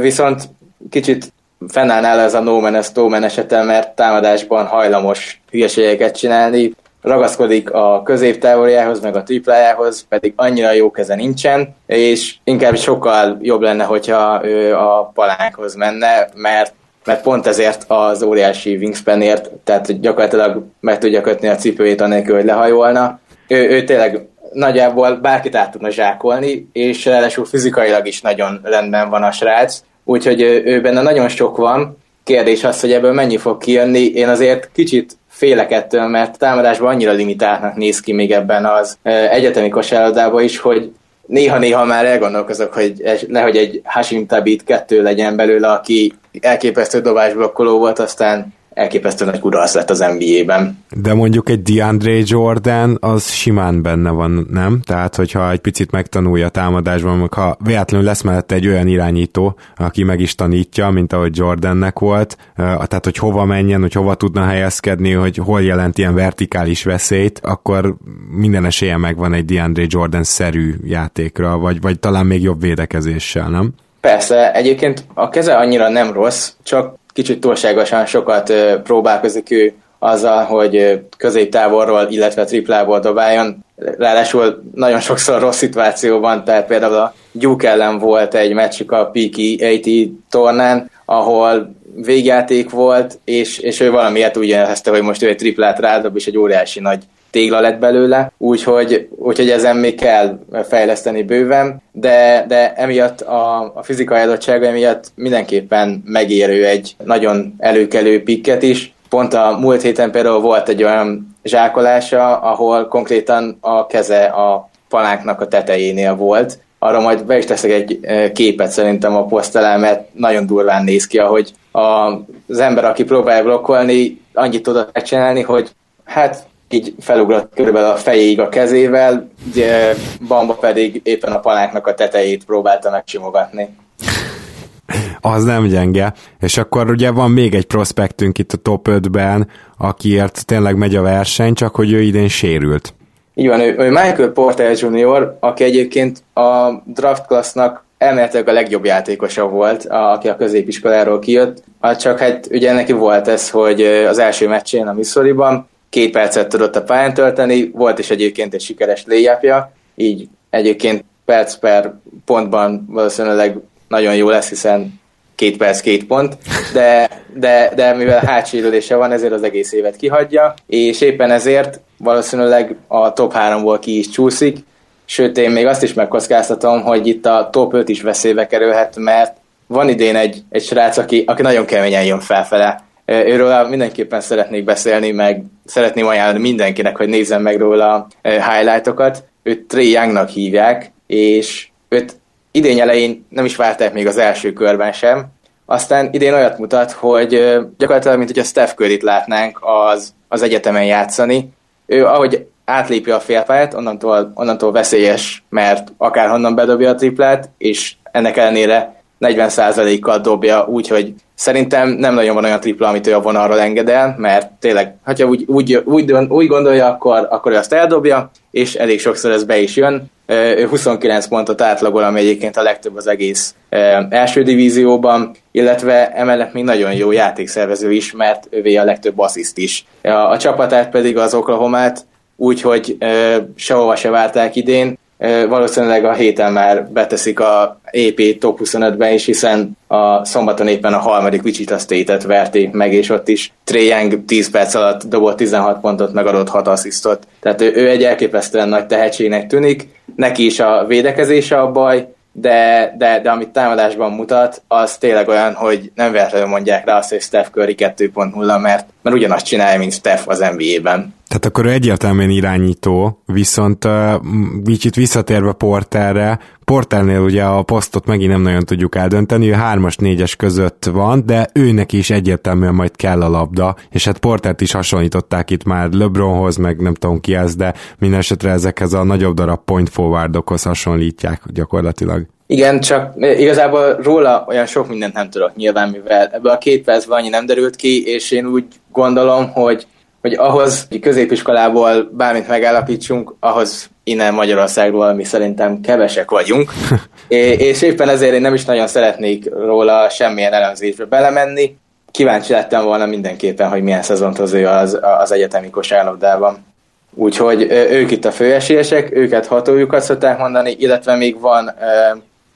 viszont kicsit fennáll nála ez a no man no man esete, mert támadásban hajlamos hülyeségeket csinálni, ragaszkodik a középtávoljához, meg a triplájához, pedig annyira jó keze nincsen, és inkább sokkal jobb lenne, hogyha ő a palánkhoz menne, mert mert pont ezért az óriási wingspanért, tehát gyakorlatilag meg tudja kötni a cipőjét anélkül, hogy lehajolna. Ő, ő tényleg nagyjából bárkit át tudna zsákolni, és ráadásul fizikailag is nagyon rendben van a srác, úgyhogy ő, ő benne nagyon sok van. Kérdés az, hogy ebből mennyi fog kijönni. Én azért kicsit félek ettől, mert támadásban annyira limitáltnak néz ki még ebben az egyetemi kosárlabdában is, hogy néha-néha már elgondolkozok, hogy nehogy egy Hashim Tabit kettő legyen belőle, aki elképesztő dobásblokkoló volt, aztán elképesztő nagy kudarc lett az NBA-ben. De mondjuk egy DeAndre Jordan, az simán benne van, nem? Tehát, hogyha egy picit megtanulja a támadásban, ha véletlenül lesz mellette egy olyan irányító, aki meg is tanítja, mint ahogy Jordannek volt, tehát, hogy hova menjen, hogy hova tudna helyezkedni, hogy hol jelent ilyen vertikális veszélyt, akkor minden esélye megvan egy DeAndre Jordan-szerű játékra, vagy, vagy talán még jobb védekezéssel, nem? Persze, egyébként a keze annyira nem rossz, csak kicsit túlságosan sokat próbálkozik ő azzal, hogy középtávolról, illetve triplából dobáljon. Ráadásul nagyon sokszor rossz szituációban, tehát például a Duke ellen volt egy meccsük a Peaky 80 tornán, ahol végjáték volt, és, és ő valamiért úgy érezte, hogy most ő egy triplát rádob, és egy óriási nagy tégla lett belőle, úgyhogy, úgyhogy ezen még kell fejleszteni bőven, de, de emiatt a, a fizikai adottsága emiatt mindenképpen megérő egy nagyon előkelő pikket is. Pont a múlt héten például volt egy olyan zsákolása, ahol konkrétan a keze a palánknak a tetejénél volt, arra majd be is teszek egy képet szerintem a posztelán, mert nagyon durván néz ki, ahogy az ember, aki próbálja blokkolni, annyit tudott megcsinálni, hogy hát így felugrott körülbelül a fejéig a kezével, ugye Bamba pedig éppen a palánknak a tetejét próbálta megsimogatni. Az nem gyenge. És akkor ugye van még egy prospektünk itt a top 5-ben, akiért tényleg megy a verseny, csak hogy ő idén sérült. Így van, ő, ő Michael Porter Jr., aki egyébként a draft classnak elméletileg a legjobb játékosa volt, a, aki a középiskoláról kijött, csak hát ugye neki volt ez, hogy az első meccsén a Missouri-ban két percet tudott a pályán tölteni, volt is egyébként egy sikeres léjapja, így egyébként perc per pontban valószínűleg nagyon jó lesz, hiszen két perc, két pont, de, de, de mivel hátsérülése van, ezért az egész évet kihagyja, és éppen ezért valószínűleg a top 3-ból ki is csúszik, sőt én még azt is megkockáztatom, hogy itt a top 5 is veszélybe kerülhet, mert van idén egy, egy srác, aki, aki nagyon keményen jön felfele. Őről mindenképpen szeretnék beszélni, meg szeretném ajánlani mindenkinek, hogy nézzen meg róla highlightokat. Őt Trey Youngnak hívják, és őt idén elején nem is várták még az első körben sem, aztán idén olyat mutat, hogy gyakorlatilag, mint hogy a Steph Curry-t látnánk az, az egyetemen játszani. Ő, ahogy átlépi a félpályát, onnantól, onnantól veszélyes, mert akárhonnan bedobja a triplát, és ennek ellenére 40%-kal dobja, úgyhogy szerintem nem nagyon van olyan tripla, amit ő a vonalról engedel, mert tényleg, ha úgy, úgy, úgy, úgy gondolja, akkor, akkor ő azt eldobja, és elég sokszor ez be is jön. Ő 29 pontot átlagol, ami egyébként a legtöbb az egész első divízióban, illetve emellett még nagyon jó játékszervező is, mert ővé a legtöbb assziszt is. A, a csapatát pedig az Oklahoma-t úgyhogy sehova se várták idén, valószínűleg a héten már beteszik a EP top 25-ben is, hiszen a szombaton éppen a harmadik Wichita State-et verték meg, és ott is Trae Young 10 perc alatt dobott 16 pontot, megadott 6 asszisztot. Tehát ő, ő egy elképesztően nagy tehetségnek tűnik, neki is a védekezése a baj, de, de, de amit támadásban mutat, az tényleg olyan, hogy nem véletlenül mondják rá azt, hogy Steph Curry 2.0, mert, mert ugyanazt csinálja, mint Steph az NBA-ben. Tehát akkor ő egyértelműen irányító, viszont uh, kicsit visszatérve Porterre, Porternél ugye a posztot megint nem nagyon tudjuk eldönteni, ő 3-as, 4-es között van, de őnek is egyértelműen majd kell a labda, és hát Portert is hasonlították itt már LeBronhoz, meg nem tudom ki ez, de minden esetre ezekhez a nagyobb darab point forwardokhoz hasonlítják gyakorlatilag. Igen, csak igazából róla olyan sok mindent nem tudok nyilván, mivel ebből a két percben annyi nem derült ki, és én úgy gondolom, hogy hogy ahhoz, hogy középiskolából bármit megállapítsunk, ahhoz innen Magyarországról mi szerintem kevesek vagyunk, és éppen ezért én nem is nagyon szeretnék róla semmilyen elemzésbe belemenni. Kíváncsi lettem volna mindenképpen, hogy milyen szezont hoz ő az, az egyetemi kosárlabdában. Úgyhogy ők itt a főesélyesek, őket hatójukat szokták mondani, illetve még van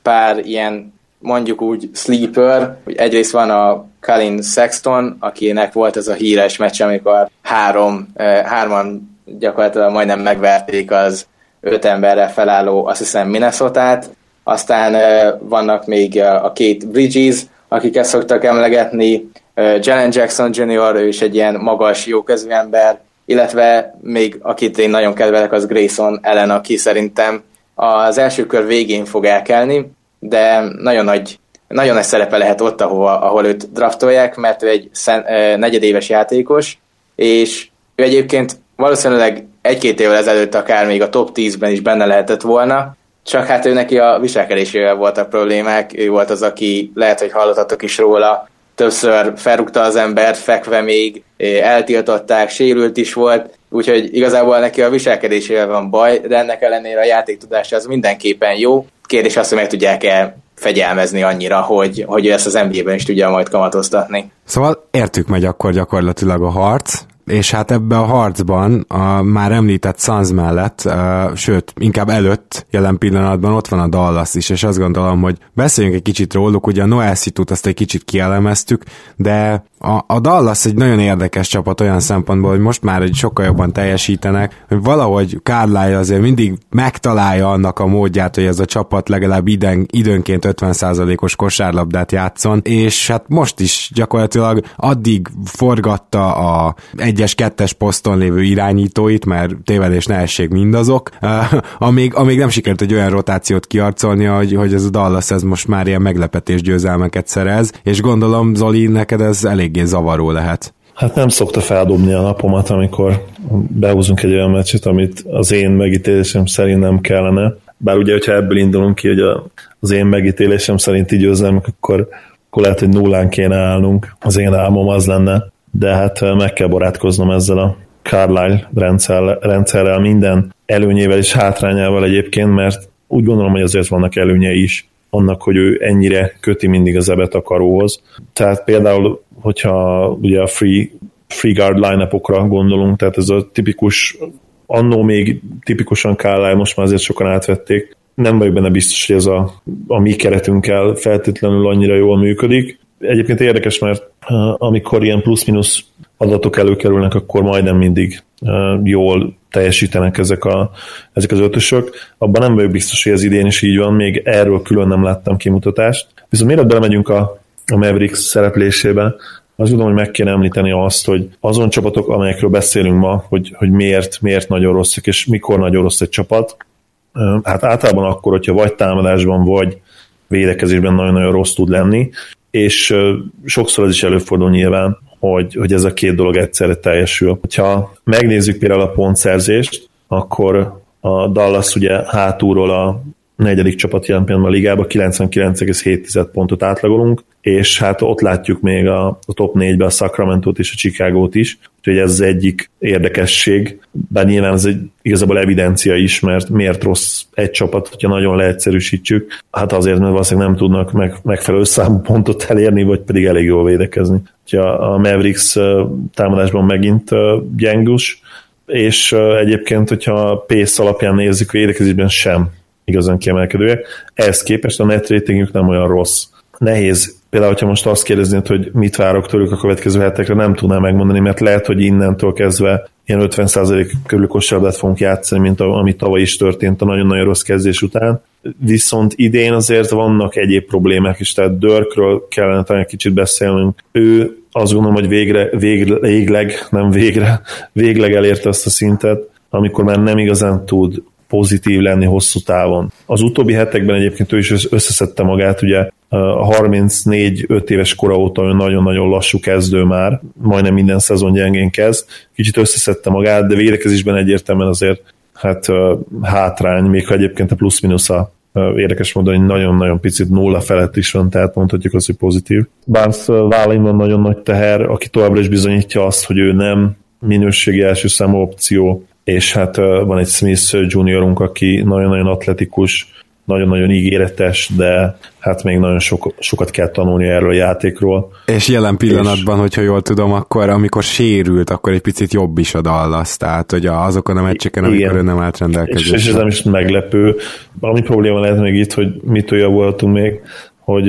pár ilyen mondjuk úgy sleeper, hogy egyrészt van a Colin Sexton, akinek volt ez a híres meccs, amikor három, hárman gyakorlatilag majdnem megverték az öt emberre felálló, azt hiszem minnesota aztán vannak még a két Bridges, akiket szoktak emlegetni, Jalen Jackson Jr., ő is egy ilyen magas, jókezű ember, illetve még akit én nagyon kedvelek, az Grayson Ellen, aki szerintem az első kör végén fog elkelni, de nagyon nagy, nagyon nagy szerepe lehet ott, ahova, ahol őt draftolják, mert ő egy szen, negyedéves játékos, és ő egyébként valószínűleg egy-két évvel ezelőtt akár még a top 10-ben is benne lehetett volna, csak hát ő neki a viselkedésével voltak problémák, ő volt az, aki lehet, hogy hallottatok is róla, többször felrúgta az embert, fekve még, eltiltották, sérült is volt, úgyhogy igazából neki a viselkedésével van baj, de ennek ellenére a játéktudása az mindenképpen jó. Kérdés az, hogy meg tudják-e fegyelmezni annyira, hogy, hogy ő ezt az NBA-ben is tudja majd kamatoztatni. Szóval értük meg akkor gyakorlatilag a harc, és hát ebbe a harcban a már említett Suns mellett, uh, sőt, inkább előtt jelen pillanatban ott van a Dallas is, és azt gondolom, hogy beszéljünk egy kicsit róluk, ugye a Noel Situt azt egy kicsit kielemeztük, de a, a Dallas egy nagyon érdekes csapat olyan szempontból, hogy most már egy sokkal jobban teljesítenek, hogy valahogy Carlisle azért mindig megtalálja annak a módját, hogy ez a csapat legalább iden, időnként 50%-os kosárlabdát játszon, és hát most is gyakorlatilag addig forgatta a egyes, kettes poszton lévő irányítóit, mert tévedés ne essék mindazok, uh, amíg, amíg nem sikerült egy olyan rotációt kiarcolni, hogy, hogy ez a Dallas ez most már ilyen meglepetés győzelmeket szerez, és gondolom Zoli, neked ez eléggé zavaró lehet. Hát nem szokta feldobni a napomat, amikor behúzunk egy olyan meccset, amit az én megítélésem szerint nem kellene. Bár ugye, hogyha ebből indulunk ki, hogy a, az én megítélésem szerinti győzelmek, akkor, akkor lehet, hogy nullán kéne állnunk. Az én álmom az lenne, de hát meg kell barátkoznom ezzel a Carlisle rendszer, rendszerrel, minden előnyével és hátrányával egyébként, mert úgy gondolom, hogy azért vannak előnyei is annak, hogy ő ennyire köti mindig az ebet a karóhoz. Tehát például, hogyha ugye a free, free guard line gondolunk, tehát ez a tipikus, annó még tipikusan Carlisle, most már azért sokan átvették, nem vagyok benne biztos, hogy ez a, a mi keretünkkel feltétlenül annyira jól működik. Egyébként érdekes, mert amikor ilyen plusz-minusz adatok előkerülnek, akkor majdnem mindig jól teljesítenek ezek, a, ezek az ötösök. Abban nem vagyok biztos, hogy ez idén is így van, még erről külön nem láttam kimutatást. Viszont miért belemegyünk a, a Mavericks szereplésébe, azt gondolom, hogy meg kéne említeni azt, hogy azon csapatok, amelyekről beszélünk ma, hogy, hogy miért, miért nagyon rosszak, és mikor nagyon rossz egy csapat, hát általában akkor, hogyha vagy támadásban, vagy védekezésben nagyon-nagyon rossz tud lenni, és sokszor ez is előfordul nyilván, hogy, hogy ez a két dolog egyszerre teljesül. Ha megnézzük például a pontszerzést, akkor a Dallas ugye hátulról a negyedik csapat jelen pillanatban a ligában 99,7 pontot átlagolunk, és hát ott látjuk még a, a top 4-ben a Sacramento-t és a Chicago-t is, úgyhogy ez az egyik érdekesség, bár nyilván ez egy igazából evidencia is, mert miért rossz egy csapat, hogyha nagyon leegyszerűsítjük, hát azért, mert valószínűleg nem tudnak meg, megfelelő számú pontot elérni, vagy pedig elég jól védekezni. Úgyhogy a Mavericks támadásban megint gyengus, és egyébként, hogyha a pace alapján nézzük, védekezésben sem igazán kiemelkedőek. Ehhez képest a net ratingük nem olyan rossz. Nehéz például, hogyha most azt kérdeznéd, hogy mit várok tőlük a következő hetekre, nem tudnám megmondani, mert lehet, hogy innentől kezdve ilyen 50% körül kosárlabdát fogunk játszani, mint ami tavaly is történt a nagyon-nagyon rossz kezdés után. Viszont idén azért vannak egyéb problémák is, tehát Dörkről kellene talán egy kicsit beszélnünk. Ő azt gondolom, hogy végre, végre, végleg, nem végre, végleg elérte azt a szintet, amikor már nem igazán tud pozitív lenni hosszú távon. Az utóbbi hetekben egyébként ő is összeszedte magát, ugye a 34-5 éves kora óta nagyon-nagyon lassú kezdő már, majdnem minden szezon gyengén kezd, kicsit összeszedte magát, de védekezésben egyértelműen azért hát hátrány, még ha egyébként a plusz-minusz a érdekes módon hogy nagyon-nagyon picit nulla felett is van, tehát mondhatjuk azt, hogy pozitív. Barnes vállin van nagyon nagy teher, aki továbbra is bizonyítja azt, hogy ő nem minőségi első számú opció, és hát van egy Smith juniorunk, aki nagyon-nagyon atletikus, nagyon-nagyon ígéretes, de hát még nagyon sok, sokat kell tanulni erről a játékról. És jelen pillanatban, és... hogyha jól tudom, akkor amikor sérült, akkor egy picit jobb is a Dallas, tehát hogy azokon a meccseken, amikor Igen. ő nem állt rendelkezésre. És, és ez nem is meglepő. Ami probléma lehet még itt, hogy mit javultunk még, hogy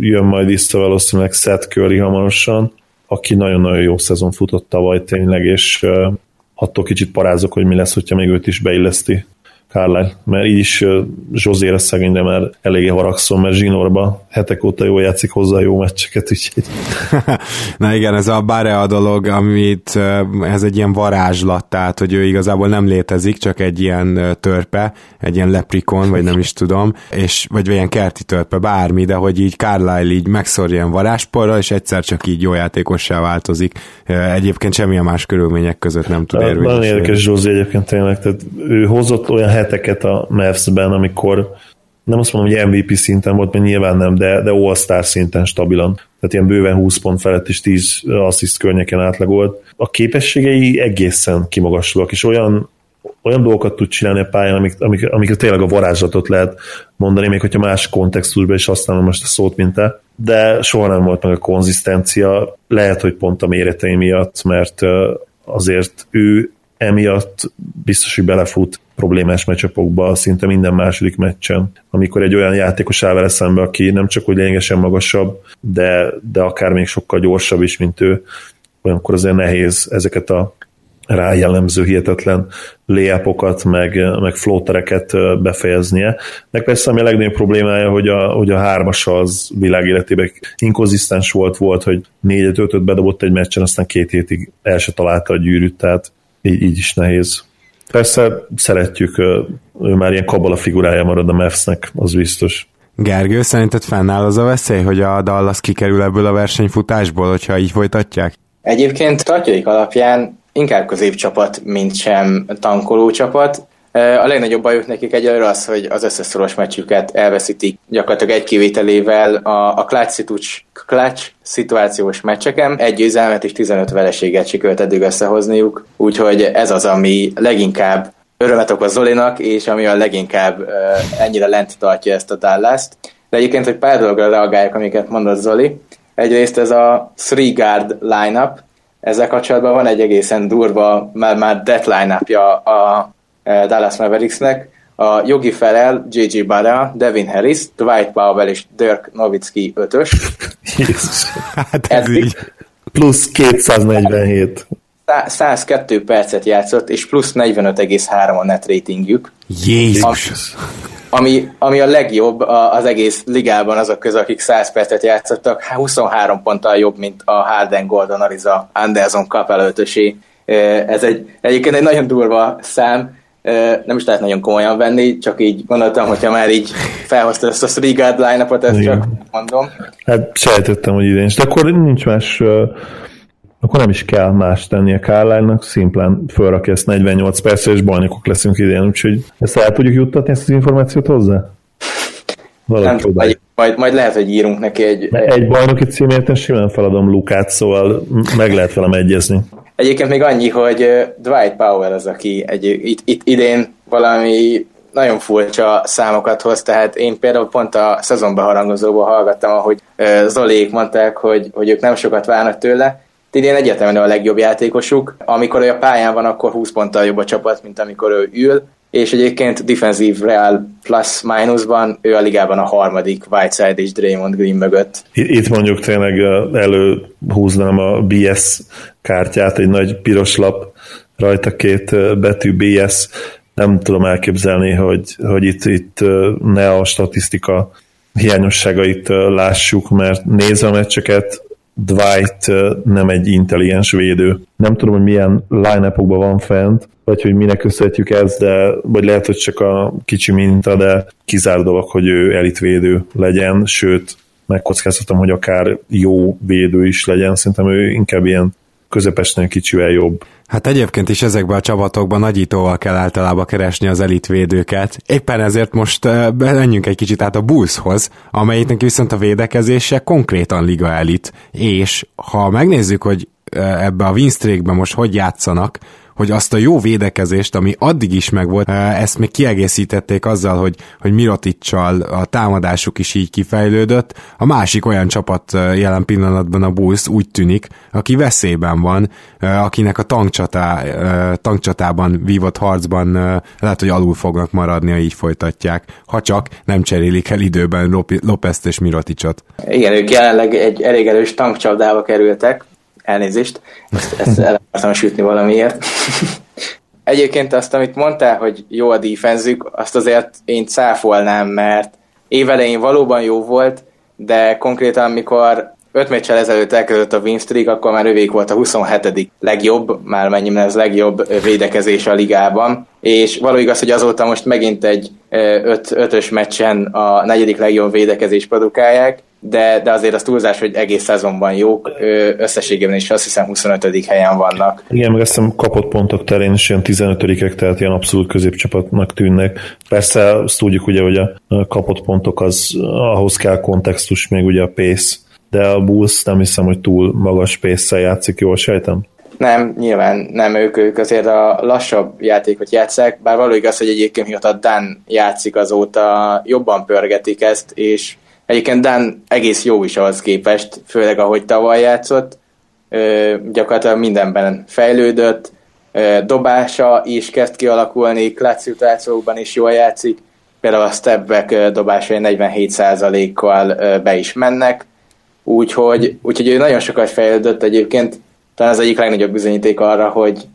jön majd vissza valószínűleg Seth Curry hamarosan, aki nagyon-nagyon jó szezon futott tavaly tényleg, és attól kicsit parázok, hogy mi lesz, hogyha még őt is beilleszti Carlisle, mert így is Zsozére szegényre már eléggé haragszom, mert Zsinorba hetek óta jól játszik hozzá jó meccseket, úgyhogy... Na igen, ez a Barea dolog, amit ez egy ilyen varázslat, tehát hogy ő igazából nem létezik, csak egy ilyen törpe, egy ilyen leprikon, vagy nem is tudom, és vagy ilyen kerti törpe, bármi, de hogy így Carlisle így megszorja ilyen varázsporra, és egyszer csak így jó játékossá változik. Egyébként semmilyen más körülmények között nem tud érvényesülni. Nagyon érdekes Zsózi egyébként tényleg, tehát ő hozott olyan heteket a Mavs-ben, amikor nem azt mondom, hogy MVP szinten volt, mert nyilván nem, de, de All-Star szinten stabilan. Tehát ilyen bőven 20 pont felett is 10 assziszt környéken átlagolt. A képességei egészen kimagaslóak, és olyan, olyan dolgokat tud csinálni a pályán, amik, amik, amik tényleg a varázslatot lehet mondani, még hogyha más kontextusban is használom most a szót, mint te. De soha nem volt meg a konzisztencia, lehet, hogy pont a méretei miatt, mert azért ő emiatt biztos, hogy belefut problémás meccsapokba szinte minden második meccsen, amikor egy olyan játékos áll vele szembe, aki nem csak hogy lényegesen magasabb, de, de akár még sokkal gyorsabb is, mint ő, olyankor azért nehéz ezeket a rá jellemző hihetetlen léjapokat, meg, meg flótereket befejeznie. Meg persze ami a legnagyobb problémája, hogy a, hogy a hármas az világéletében inkonzisztens volt, volt, hogy négyet, ötöt bedobott egy meccsen, aztán két hétig el se találta a gyűrűt, tehát így, így is nehéz. Persze szeretjük, ő már ilyen kabala figurája marad a Mavsnek, az biztos. Gergő, szerinted fennáll az a veszély, hogy a Dallas kikerül ebből a versenyfutásból, hogyha így folytatják? Egyébként tartjaik alapján inkább középcsapat, mint sem tankoló csapat. A legnagyobb bajuk nekik egyelőre az, hogy az összes szoros meccsüket elveszítik gyakorlatilag egy kivételével a, a clutch szituációs meccseken. Egy győzelmet és 15 vereséget sikerült eddig összehozniuk, úgyhogy ez az, ami leginkább örömet okoz Zolinak, és ami a leginkább uh, ennyire lent tartja ezt a Dallas-t. De egyébként, hogy pár dologra reagáljak, amiket mondott Zoli. Egyrészt ez a three guard lineup, ezzel kapcsolatban van egy egészen durva, már, már death line a Dallas Mavericksnek, a jogi felel J.J. Bada, Devin Harris, Dwight Powell és Dirk Nowitzki ötös. Jézus, hát ez Eddig, így. Plusz 247. 102 percet játszott, és plusz 45,3 a net ratingjük. Jézus! Ami, ami a legjobb az egész ligában azok közül, akik 100 percet játszottak, 23 ponttal jobb, mint a Harden Gordon Ariza Anderson kapelöltösi. Ez egy, egyébként egy nagyon durva szám, nem is lehet nagyon komolyan venni, csak így gondoltam, hogyha már így felhozta ezt a three guard line ezt csak mondom. Hát sejtettem, hogy idén is, de akkor nincs más akkor nem is kell más tenni a Kárlánynak, szimplán fölrakja ezt 48 percre, és bajnokok leszünk idén, úgyhogy ezt el tudjuk juttatni, ezt az információt hozzá? nem, majd, majd, majd, lehet, hogy írunk neki egy... Egy bajnoki címért simán feladom Lukát, szóval meg lehet velem egyezni. Egyébként még annyi, hogy Dwight Powell az, aki egy, itt, itt idén valami nagyon furcsa számokat hoz, tehát én például pont a szezonban harangozóban hallgattam, ahogy Zolék mondták, hogy, hogy ők nem sokat várnak tőle, idén egyetemen a legjobb játékosuk. Amikor ő a pályán van, akkor 20 ponttal jobb a csapat, mint amikor ő ül, és egyébként defensív real plus minusban ő a ligában a harmadik Whiteside és Draymond Green mögött. Itt mondjuk tényleg előhúznám a BS kártyát, egy nagy piros lap, rajta két betű BS, nem tudom elképzelni, hogy, hogy itt, itt ne a statisztika hiányosságait lássuk, mert nézve a meccseket, Dwight nem egy intelligens védő. Nem tudom, hogy milyen line van fent, vagy hogy minek köszönhetjük ezt, de vagy lehet, hogy csak a kicsi minta, de kizár dolog, hogy ő elitvédő legyen, sőt, megkockáztatom, hogy akár jó védő is legyen. Szerintem ő inkább ilyen közepesnél kicsivel jobb. Hát egyébként is ezekben a csapatokban nagyítóval kell általában keresni az elitvédőket. Éppen ezért most menjünk egy kicsit át a Bullshoz, amelyiknek viszont a védekezése konkrétan liga elit, és ha megnézzük, hogy ebbe a winstreakbe most hogy játszanak, hogy azt a jó védekezést, ami addig is megvolt, ezt még kiegészítették azzal, hogy, hogy Miroticsal a támadásuk is így kifejlődött. A másik olyan csapat jelen pillanatban a Bulls úgy tűnik, aki veszélyben van, akinek a tankcsatá, tankcsatában vívott harcban lehet, hogy alul fognak maradni, ha így folytatják, ha csak nem cserélik el időben Lopezt és Miroticsot. Igen, ők jelenleg egy elég erős tankcsapdába kerültek, Elnézést, ezt, ezt el akartam sütni valamiért. Egyébként azt, amit mondtál, hogy jó a defenzük, azt azért én cáfolnám, mert évelején valóban jó volt, de konkrétan, amikor öt meccsel ezelőtt elkezdődött a win streak, akkor már övék volt a 27. legjobb, már mennyiben ez legjobb védekezés a ligában, és való igaz, hogy azóta most megint egy 5 öt, ös meccsen a negyedik legjobb védekezés produkálják, de, de azért az túlzás, hogy egész szezonban jók, összességében is azt hiszem 25. helyen vannak. Igen, meg azt hiszem kapott pontok terén is ilyen 15 tehát ilyen abszolút középcsapatnak tűnnek. Persze azt tudjuk ugye, hogy a kapott pontok az, ahhoz kell kontextus, még ugye a pace, de a Bulls nem hiszem, hogy túl magas pace játszik, jól sejtem? Nem, nyilván nem ők, ők azért a lassabb játékot játszák, bár való igaz, hogy egyébként mióta Dan játszik azóta jobban pörgetik ezt, és Egyébként Dan egész jó is ahhoz képest, főleg ahogy tavaly játszott, gyakorlatilag mindenben fejlődött, dobása is kezd kialakulni, klatsz szituációkban is jól játszik, például a stepback dobásai 47%-kal be is mennek, úgyhogy, úgyhogy ő nagyon sokat fejlődött egyébként, talán az egyik legnagyobb bizonyíték arra, hogy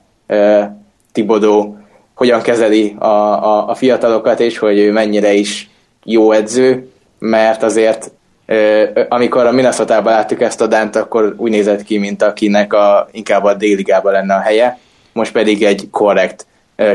Tibodó hogyan kezeli a, a, a fiatalokat, és hogy ő mennyire is jó edző, mert azért amikor a minnesota láttuk ezt a Dant, akkor úgy nézett ki, mint akinek a, inkább a déligában lenne a helye, most pedig egy korrekt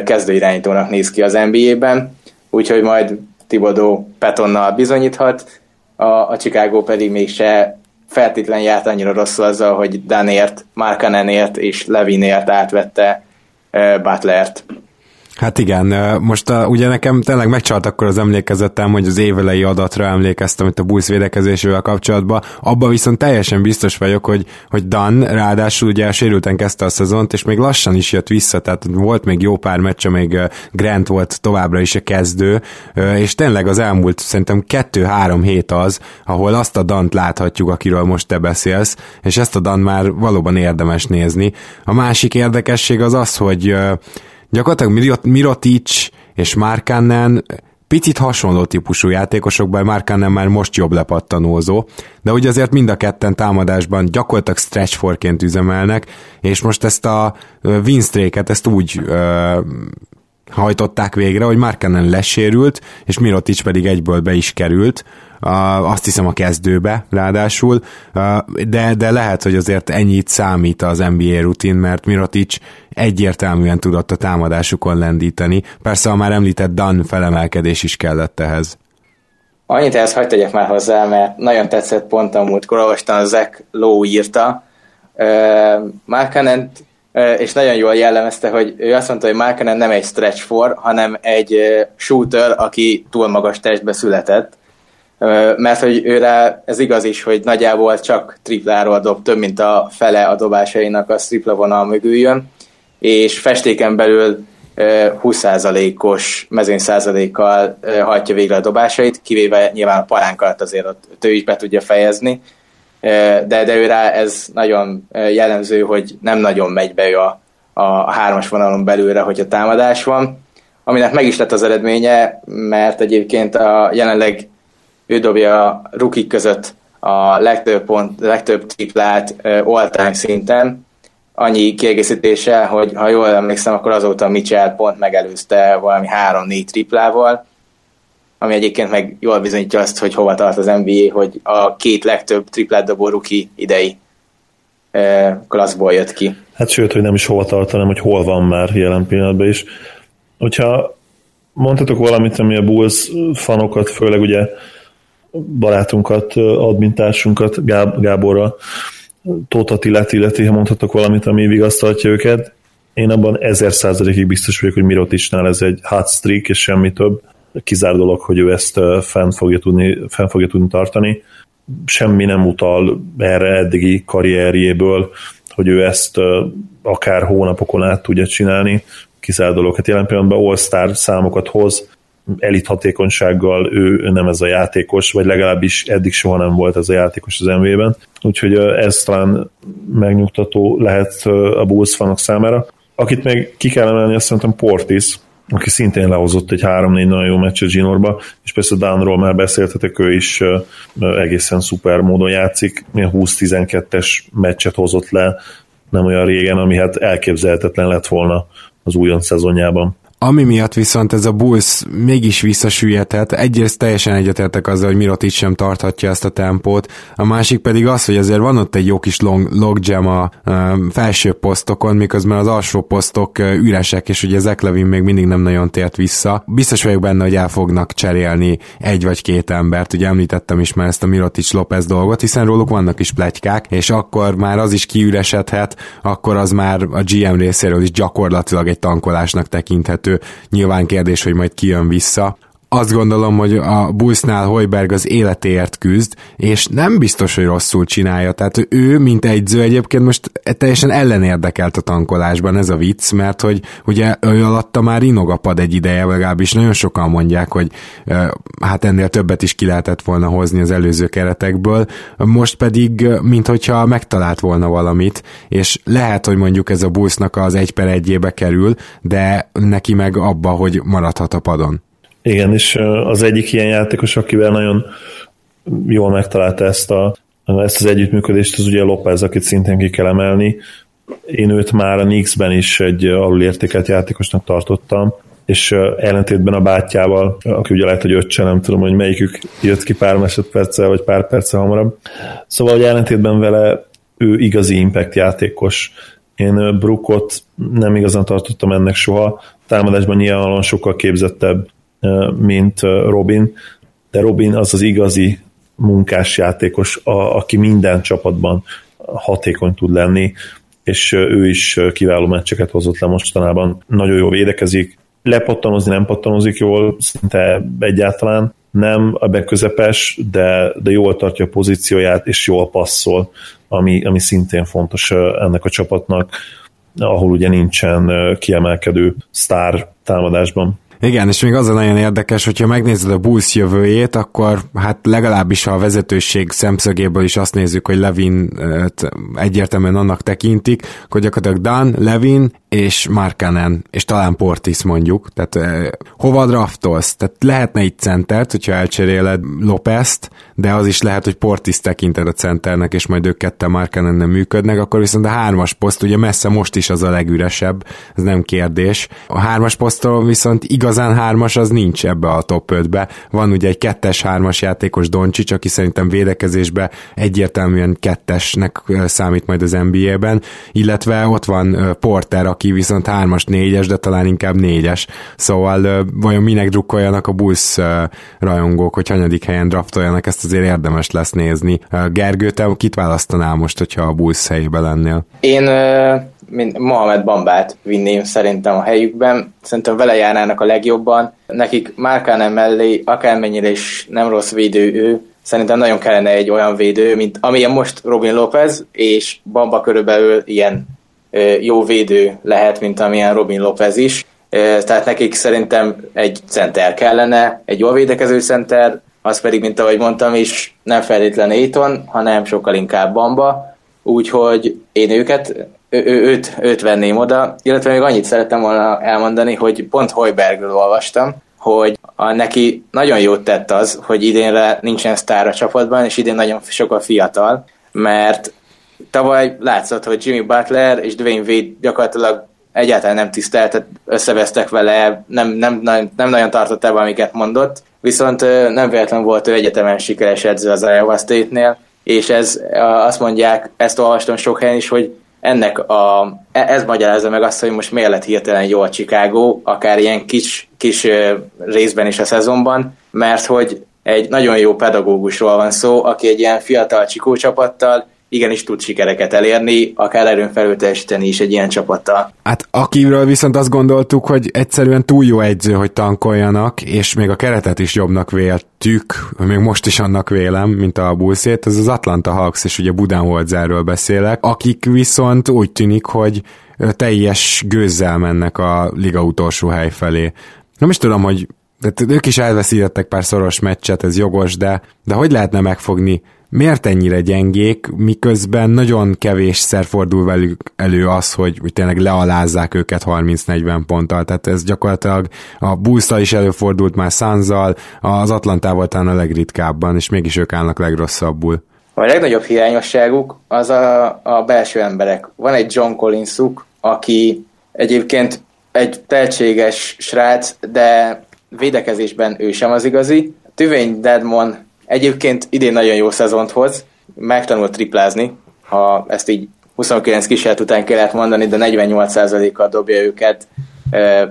kezdőirányítónak néz ki az NBA-ben, úgyhogy majd Tibodó Petonnal bizonyíthat, a, a Chicago pedig mégse feltétlen járt annyira rosszul azzal, hogy Danért, Markanenért és Levinért átvette Butlert. Hát igen, most a, ugye nekem tényleg megcsalt akkor az emlékezetem, hogy az évelei adatra emlékeztem itt a busz védekezésével kapcsolatban, abban viszont teljesen biztos vagyok, hogy, hogy Dan ráadásul ugye sérülten kezdte a szezont, és még lassan is jött vissza, tehát volt még jó pár meccs, még Grant volt továbbra is a kezdő, és tényleg az elmúlt szerintem kettő-három hét az, ahol azt a Dant láthatjuk, akiről most te beszélsz, és ezt a Dan már valóban érdemes nézni. A másik érdekesség az az, hogy gyakorlatilag Mirotic és Markanen Picit hasonló típusú játékosokban Markanen már most jobb lepattanózó, de ugye azért mind a ketten támadásban gyakorlatilag stretch forként üzemelnek, és most ezt a winstréket, ezt úgy ö, hajtották végre, hogy Markanen lesérült, és Mirotic pedig egyből be is került, azt hiszem a kezdőbe ráadásul, de, de lehet, hogy azért ennyit számít az NBA rutin, mert Mirotic egyértelműen tudott a támadásukon lendíteni. Persze a már említett Dan felemelkedés is kellett ehhez. Annyit ehhez hagyd tegyek már hozzá, mert nagyon tetszett pont a múltkor, olvastam, Zach Lowe írta. Uh, Markanen és nagyon jól jellemezte, hogy ő azt mondta, hogy Markanen nem egy stretch for, hanem egy shooter, aki túl magas testbe született, mert hogy őre ez igaz is, hogy nagyjából csak tripláról dob, több mint a fele a dobásainak a tripla vonal mögül jön, és festéken belül 20%-os mezőny százalékkal hajtja végre a dobásait, kivéve nyilván a palánkat azért ott ő is be tudja fejezni, de, de ő rá ez nagyon jellemző, hogy nem nagyon megy be ő a, a hármas vonalon belőle, hogyha támadás van, aminek meg is lett az eredménye, mert egyébként a jelenleg ő dobja a rukik között a legtöbb, pont, legtöbb triplát all-time szinten, annyi kiegészítése, hogy ha jól emlékszem, akkor azóta Mitchell pont megelőzte valami 3-4 triplával, ami egyébként meg jól bizonyítja azt, hogy hova tart az NBA, hogy a két legtöbb triplát dobó ruki idei klasszból jött ki. Hát sőt, hogy nem is hova tart, hanem hogy hol van már jelen pillanatban is. Hogyha mondhatok valamit, ami a Bulls fanokat, főleg ugye barátunkat, admintársunkat, Gáb- Gáborra, Tóth Attilát illeti, ha mondhatok valamit, ami vigasztaltja őket. Én abban ezer százalékig biztos vagyok, hogy Miroticsnál ez egy hot streak, és semmi több. Kizár dolog, hogy ő ezt fenn fogja tudni, fenn fogja tudni tartani. Semmi nem utal erre eddigi karrierjéből, hogy ő ezt akár hónapokon át tudja csinálni. Kizár dolog. Hát jelen pillanatban All-Star számokat hoz, elit hatékonysággal ő, nem ez a játékos, vagy legalábbis eddig soha nem volt ez a játékos az MV-ben. Úgyhogy ez talán megnyugtató lehet a Bulls fanok számára. Akit még ki kell emelni, azt szerintem Portis, aki szintén lehozott egy 3-4 nagyon jó meccset Ginorba, és persze Dánról már beszéltetek, ő is egészen szuper módon játszik, 20-12-es meccset hozott le nem olyan régen, ami hát elképzelhetetlen lett volna az újon szezonjában. Ami miatt viszont ez a Bulls mégis visszasüllyedhet, egyrészt teljesen egyetértek azzal, hogy Mirotic sem tarthatja ezt a tempót, a másik pedig az, hogy azért van ott egy jó kis long, logjam a um, felső posztokon, miközben az alsó posztok uh, üresek, és ugye Zach Levin még mindig nem nagyon tért vissza. Biztos vagyok benne, hogy el fognak cserélni egy vagy két embert, ugye említettem is már ezt a Mirotic Lopez dolgot, hiszen róluk vannak is plegykák, és akkor már az is kiüresedhet, akkor az már a GM részéről is gyakorlatilag egy tankolásnak tekinthető elérhető. Nyilván kérdés, hogy majd ki jön vissza azt gondolom, hogy a Bullsnál Hojberg az életéért küzd, és nem biztos, hogy rosszul csinálja. Tehát ő, mint egyző egyébként most teljesen ellenérdekelt a tankolásban, ez a vicc, mert hogy ugye ő alatta már inogapad egy ideje, legalábbis nagyon sokan mondják, hogy hát ennél többet is ki lehetett volna hozni az előző keretekből, most pedig, minthogyha megtalált volna valamit, és lehet, hogy mondjuk ez a Bullsnak az egy per egyébe kerül, de neki meg abba, hogy maradhat a padon. Igen, és az egyik ilyen játékos, akivel nagyon jól megtalálta ezt, a, ezt az együttműködést, az ugye Lopez, akit szintén ki kell emelni. Én őt már a Knicks-ben is egy alulértékelt játékosnak tartottam, és ellentétben a bátyjával, aki ugye lehet, hogy öccse, nem tudom, hogy melyikük jött ki pár másodperccel, vagy pár perccel hamarabb. Szóval, hogy ellentétben vele ő igazi impact játékos. Én Brookot nem igazán tartottam ennek soha. Támadásban nyilvánvalóan sokkal képzettebb, mint Robin, de Robin az az igazi munkás játékos, a, aki minden csapatban hatékony tud lenni, és ő is kiváló meccseket hozott le mostanában. Nagyon jól védekezik, lepattanozni nem pattanozik jól, szinte egyáltalán nem, ebben közepes, de, de jól tartja a pozícióját, és jól passzol, ami, ami szintén fontos ennek a csapatnak, ahol ugye nincsen kiemelkedő sztár támadásban. Igen, és még az a nagyon érdekes, hogyha megnézed a Bulls jövőjét, akkor hát legalábbis a vezetőség szemszögéből is azt nézzük, hogy Levin egyértelműen annak tekintik, akkor gyakorlatilag Dan, Levin és Markanen, és talán Portis mondjuk, tehát eh, hova draftolsz? Tehát lehetne itt centert, hogyha elcseréled Lopezt, de az is lehet, hogy Portis tekinted a centernek, és majd ők ketten Markanen nem működnek, akkor viszont a hármas poszt ugye messze most is az a legüresebb, ez nem kérdés. A hármas poszton viszont igazán hármas az nincs ebbe a top 5-be. Van ugye egy kettes-hármas játékos Doncsics, aki szerintem védekezésbe egyértelműen kettesnek számít majd az NBA-ben, illetve ott van Porter, aki viszont hármas, négyes, de talán inkább négyes. Szóval vajon minek drukkoljanak a Bulls rajongók, hogy hanyadik helyen draftoljanak, ezt azért érdemes lesz nézni. Gergő, te kit választanál most, hogyha a Bulls helyében lennél? Én mint Mohamed Bambát vinném szerintem a helyükben. Szerintem vele járnának a legjobban. Nekik Márkánem mellé, akármennyire is nem rossz védő ő, szerintem nagyon kellene egy olyan védő, mint amilyen most Robin Lopez, és Bamba körülbelül ilyen jó védő lehet, mint amilyen Robin Lopez is. Tehát nekik szerintem egy center kellene, egy jól védekező center, az pedig, mint ahogy mondtam is, nem feltétlen Aiton, hanem sokkal inkább Bamba, úgyhogy én őket, ő, őt, őt venném oda, illetve még annyit szerettem volna elmondani, hogy pont Hojbergről olvastam, hogy a, neki nagyon jót tett az, hogy idénre nincsen sztár a csapatban, és idén nagyon sok a fiatal, mert tavaly látszott, hogy Jimmy Butler és Dwayne Wade gyakorlatilag egyáltalán nem tisztelt, tehát összevesztek vele, nem, nem, nem, nem nagyon tartotta amiket mondott, viszont nem véletlen volt ő egyetemen sikeres edző az Iowa State-nél, és ez, azt mondják, ezt olvastam sok helyen is, hogy ennek a, e, ez magyarázza meg azt, hogy most miért lett hirtelen jó a Chicago, akár ilyen kis, kis részben is a szezonban, mert hogy egy nagyon jó pedagógusról van szó, aki egy ilyen fiatal csikó csapattal igenis tud sikereket elérni, akár erőn felül teljesíteni is egy ilyen csapattal. Hát akiről viszont azt gondoltuk, hogy egyszerűen túl jó egyző, hogy tankoljanak, és még a keretet is jobbnak véltük, még most is annak vélem, mint a Bullszét, ez az Atlanta Hawks, és ugye Budenholzerről beszélek, akik viszont úgy tűnik, hogy teljes gőzzel mennek a liga utolsó hely felé. Nem is tudom, hogy de ők is elveszítettek pár szoros meccset, ez jogos, de, de hogy lehetne megfogni miért ennyire gyengék, miközben nagyon kevésszer fordul velük elő az, hogy, hogy tényleg lealázzák őket 30-40 ponttal, tehát ez gyakorlatilag a bulls is előfordult már Sanzal, az Atlantával talán a legritkábban, és mégis ők állnak legrosszabbul. A legnagyobb hiányosságuk az a, a belső emberek. Van egy John Collinsuk, aki egyébként egy tehetséges srác, de védekezésben ő sem az igazi. Tüvény Deadmon Egyébként idén nagyon jó szezont hoz, megtanult triplázni, ha ezt így 29 kísérlet után kellett mondani, de 48%-kal dobja őket,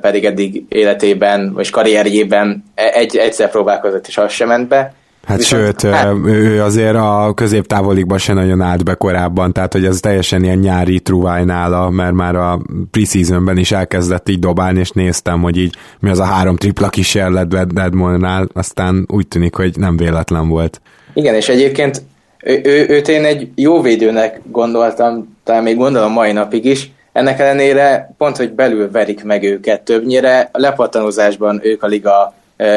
pedig eddig életében, vagy karrierjében egy, egyszer próbálkozott, és az sem ment be. Hát Viszont, sőt, hát, ő azért a középtávolikban se nagyon állt be korábban, tehát hogy ez teljesen ilyen nyári truváj nála, mert már a preseasonben is elkezdett így dobálni, és néztem, hogy így mi az a három tripla kísérlet Deadmondnál, aztán úgy tűnik, hogy nem véletlen volt. Igen, és egyébként ő, ő, őt én egy jó védőnek gondoltam, talán még gondolom mai napig is, ennek ellenére pont, hogy belül verik meg őket többnyire, a lepattanozásban ők a liga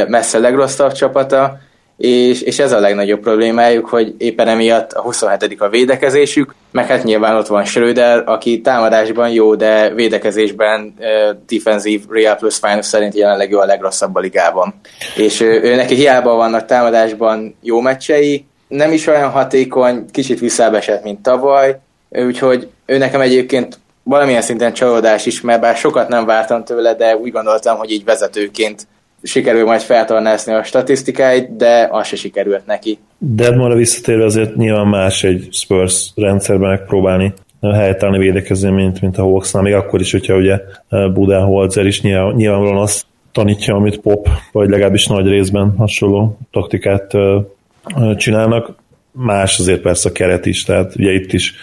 messze legrosszabb csapata, és, és ez a legnagyobb problémájuk, hogy éppen emiatt a 27. a védekezésük, meg hát nyilván ott van Schröder, aki támadásban jó, de védekezésben uh, defensive real plus minus szerint jelenleg jó a legrosszabb a ligában. És ő, ő neki hiába vannak támadásban jó meccsei, nem is olyan hatékony, kicsit visszábesett, mint tavaly, úgyhogy ő nekem egyébként valamilyen szinten csalódás is, mert bár sokat nem vártam tőle, de úgy gondoltam, hogy így vezetőként sikerül majd feltornázni a statisztikáit, de az se sikerült neki. Deadmore visszatérve azért nyilván más egy Spurs rendszerben megpróbálni helytállni védekezni, mint, mint a Hawksnál, még akkor is, hogyha ugye eh, Budenholzer is nyilván, nyilvánvalóan azt tanítja, amit Pop, vagy legalábbis nagy részben hasonló taktikát eh, eh, csinálnak. Más azért persze a keret is, tehát ugye itt is,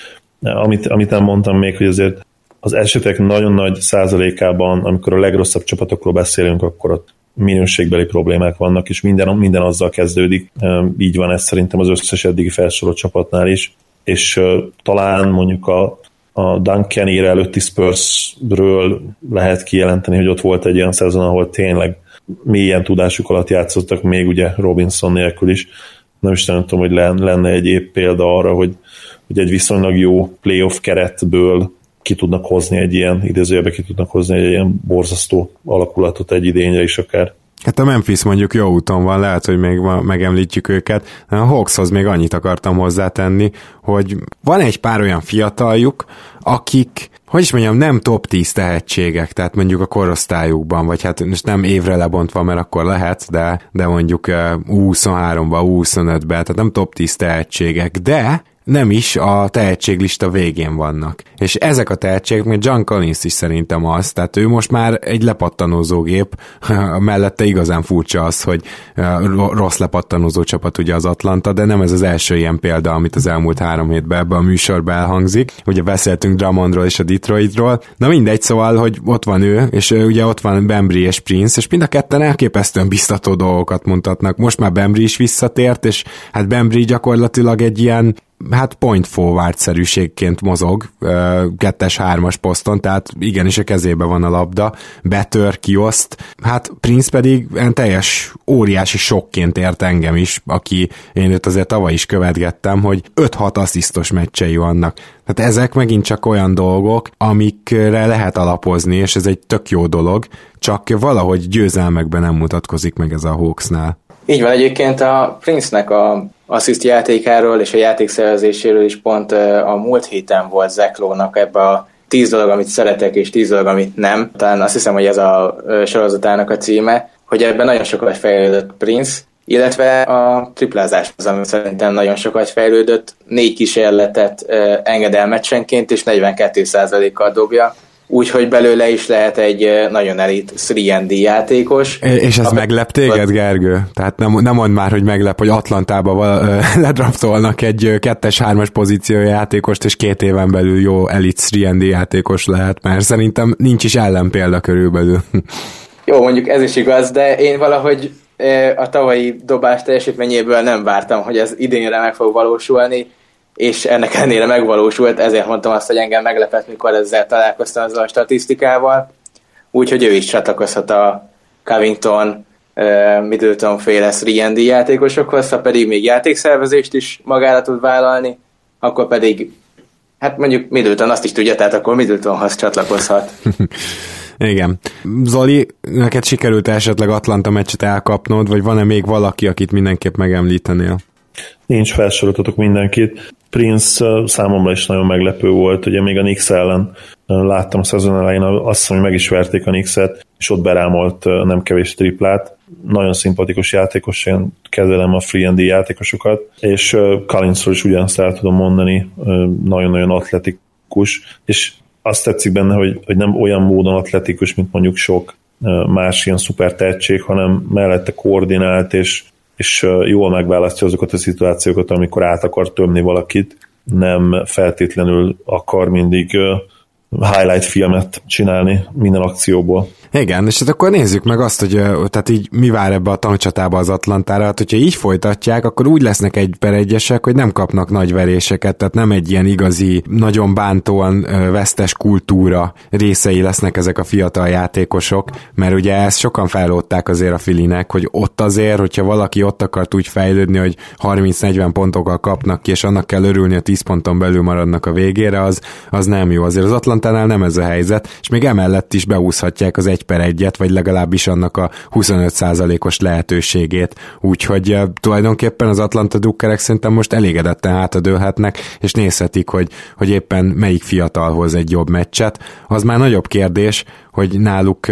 amit, amit nem mondtam még, hogy azért az esetek nagyon nagy százalékában, amikor a legrosszabb csapatokról beszélünk, akkor ott minőségbeli problémák vannak, és minden, minden azzal kezdődik. Így van ez szerintem az összes eddigi felsorolt csapatnál is, és talán mondjuk a, a Duncan ér előtti Spursről lehet kijelenteni, hogy ott volt egy olyan szezon, ahol tényleg mélyen tudásuk alatt játszottak, még ugye Robinson nélkül is. Nem is nem tudom, hogy lenne egy épp példa arra, hogy, hogy egy viszonylag jó playoff keretből ki tudnak hozni egy ilyen, idézőjelbe ki tudnak hozni egy ilyen borzasztó alakulatot egy idényre is akár. Hát a Memphis mondjuk jó úton van, lehet, hogy még megemlítjük őket. A Hawkshoz még annyit akartam hozzátenni, hogy van egy pár olyan fiataljuk, akik hogy is mondjam, nem top 10 tehetségek, tehát mondjuk a korosztályukban, vagy hát most nem évre lebontva, mert akkor lehet, de, de mondjuk 23-ba, 25-be, tehát nem top 10 tehetségek, de nem is a tehetséglista végén vannak. És ezek a tehetségek, mint John Collins is szerintem az, tehát ő most már egy lepattanózó gép, mellette igazán furcsa az, hogy rossz lepattanózó csapat ugye az Atlanta, de nem ez az első ilyen példa, amit az elmúlt három hétben ebbe a műsorba elhangzik. Ugye beszéltünk Drummondról és a Detroitról. Na mindegy, szóval, hogy ott van ő, és ugye ott van Bembry és Prince, és mind a ketten elképesztően biztató dolgokat mondhatnak. Most már Bembry is visszatért, és hát Bembry gyakorlatilag egy ilyen hát point forward-szerűségként mozog, kettes-hármas poszton, tehát igenis a kezébe van a labda, betör, kioszt, hát Prince pedig teljes óriási sokként ért engem is, aki én őt azért tavaly is követgettem, hogy 5-6 asszisztos meccsei vannak. Tehát ezek megint csak olyan dolgok, amikre lehet alapozni, és ez egy tök jó dolog, csak valahogy győzelmekben nem mutatkozik meg ez a Hawksnál. Így van egyébként a Prince-nek a assziszt játékáról és a játékszervezéséről is pont a múlt héten volt Zeklónak ebbe a tíz dolog, amit szeretek, és tíz dolog, amit nem. Talán azt hiszem, hogy ez a sorozatának a címe, hogy ebben nagyon sokat fejlődött Prince, illetve a triplázás az, ami szerintem nagyon sokat fejlődött. Négy kísérletet engedelmecsenként, és 42%-kal dobja úgyhogy belőle is lehet egy nagyon elit 3D játékos. És ez a... meglep téged, Gergő? Tehát nem, nem mond már, hogy meglep, hogy Atlantába ledraftolnak egy kettes-hármas pozíció játékost, és két éven belül jó elit 3D játékos lehet, mert szerintem nincs is ellenpélda körülbelül. Jó, mondjuk ez is igaz, de én valahogy a tavalyi dobás teljesítményéből nem vártam, hogy ez idénre meg fog valósulni és ennek ellenére megvalósult, ezért mondtam azt, hogy engem meglepett, mikor ezzel találkoztam azzal a statisztikával, úgyhogy ő is csatlakozhat a Covington, Middleton féle 3 játékosokhoz, ha pedig még játékszervezést is magára tud vállalni, akkor pedig hát mondjuk Middleton azt is tudja, tehát akkor Middletonhoz csatlakozhat. Igen. Zoli, neked sikerült esetleg Atlanta meccset elkapnod, vagy van-e még valaki, akit mindenképp megemlítenél? Nincs, felsoroltatok mindenkit. Prince számomra is nagyon meglepő volt, ugye még a Nix ellen láttam a szezon elején, azt hiszem, hogy meg is verték a Nixet, és ott berámolt nem kevés triplát. Nagyon szimpatikus játékos, én kezelem a free and játékosokat, és Collinsról is ugyanazt el tudom mondani, nagyon-nagyon atletikus, és azt tetszik benne, hogy, hogy nem olyan módon atletikus, mint mondjuk sok más ilyen szuper tehetség, hanem mellette koordinált, és és jól megválasztja azokat a szituációkat, amikor át akar tömni valakit, nem feltétlenül akar mindig highlight filmet csinálni minden akcióból. Igen, és hát akkor nézzük meg azt, hogy tehát így mi vár ebbe a tankcsatába az Atlantára, hát hogyha így folytatják, akkor úgy lesznek egy per egyesek, hogy nem kapnak nagy veréseket, tehát nem egy ilyen igazi, nagyon bántóan vesztes kultúra részei lesznek ezek a fiatal játékosok, mert ugye ezt sokan felódták azért a Filinek, hogy ott azért, hogyha valaki ott akart úgy fejlődni, hogy 30-40 pontokkal kapnak ki, és annak kell örülni, a 10 ponton belül maradnak a végére, az, az nem jó. Azért az Atlantánál nem ez a helyzet, és még emellett is beúszhatják az egy per egyet, vagy legalábbis annak a 25%-os lehetőségét. Úgyhogy tulajdonképpen az Atlanta Dukkerek szerintem most elégedetten hátadőlhetnek, és nézhetik, hogy, hogy éppen melyik fiatalhoz egy jobb meccset. Az már nagyobb kérdés, hogy náluk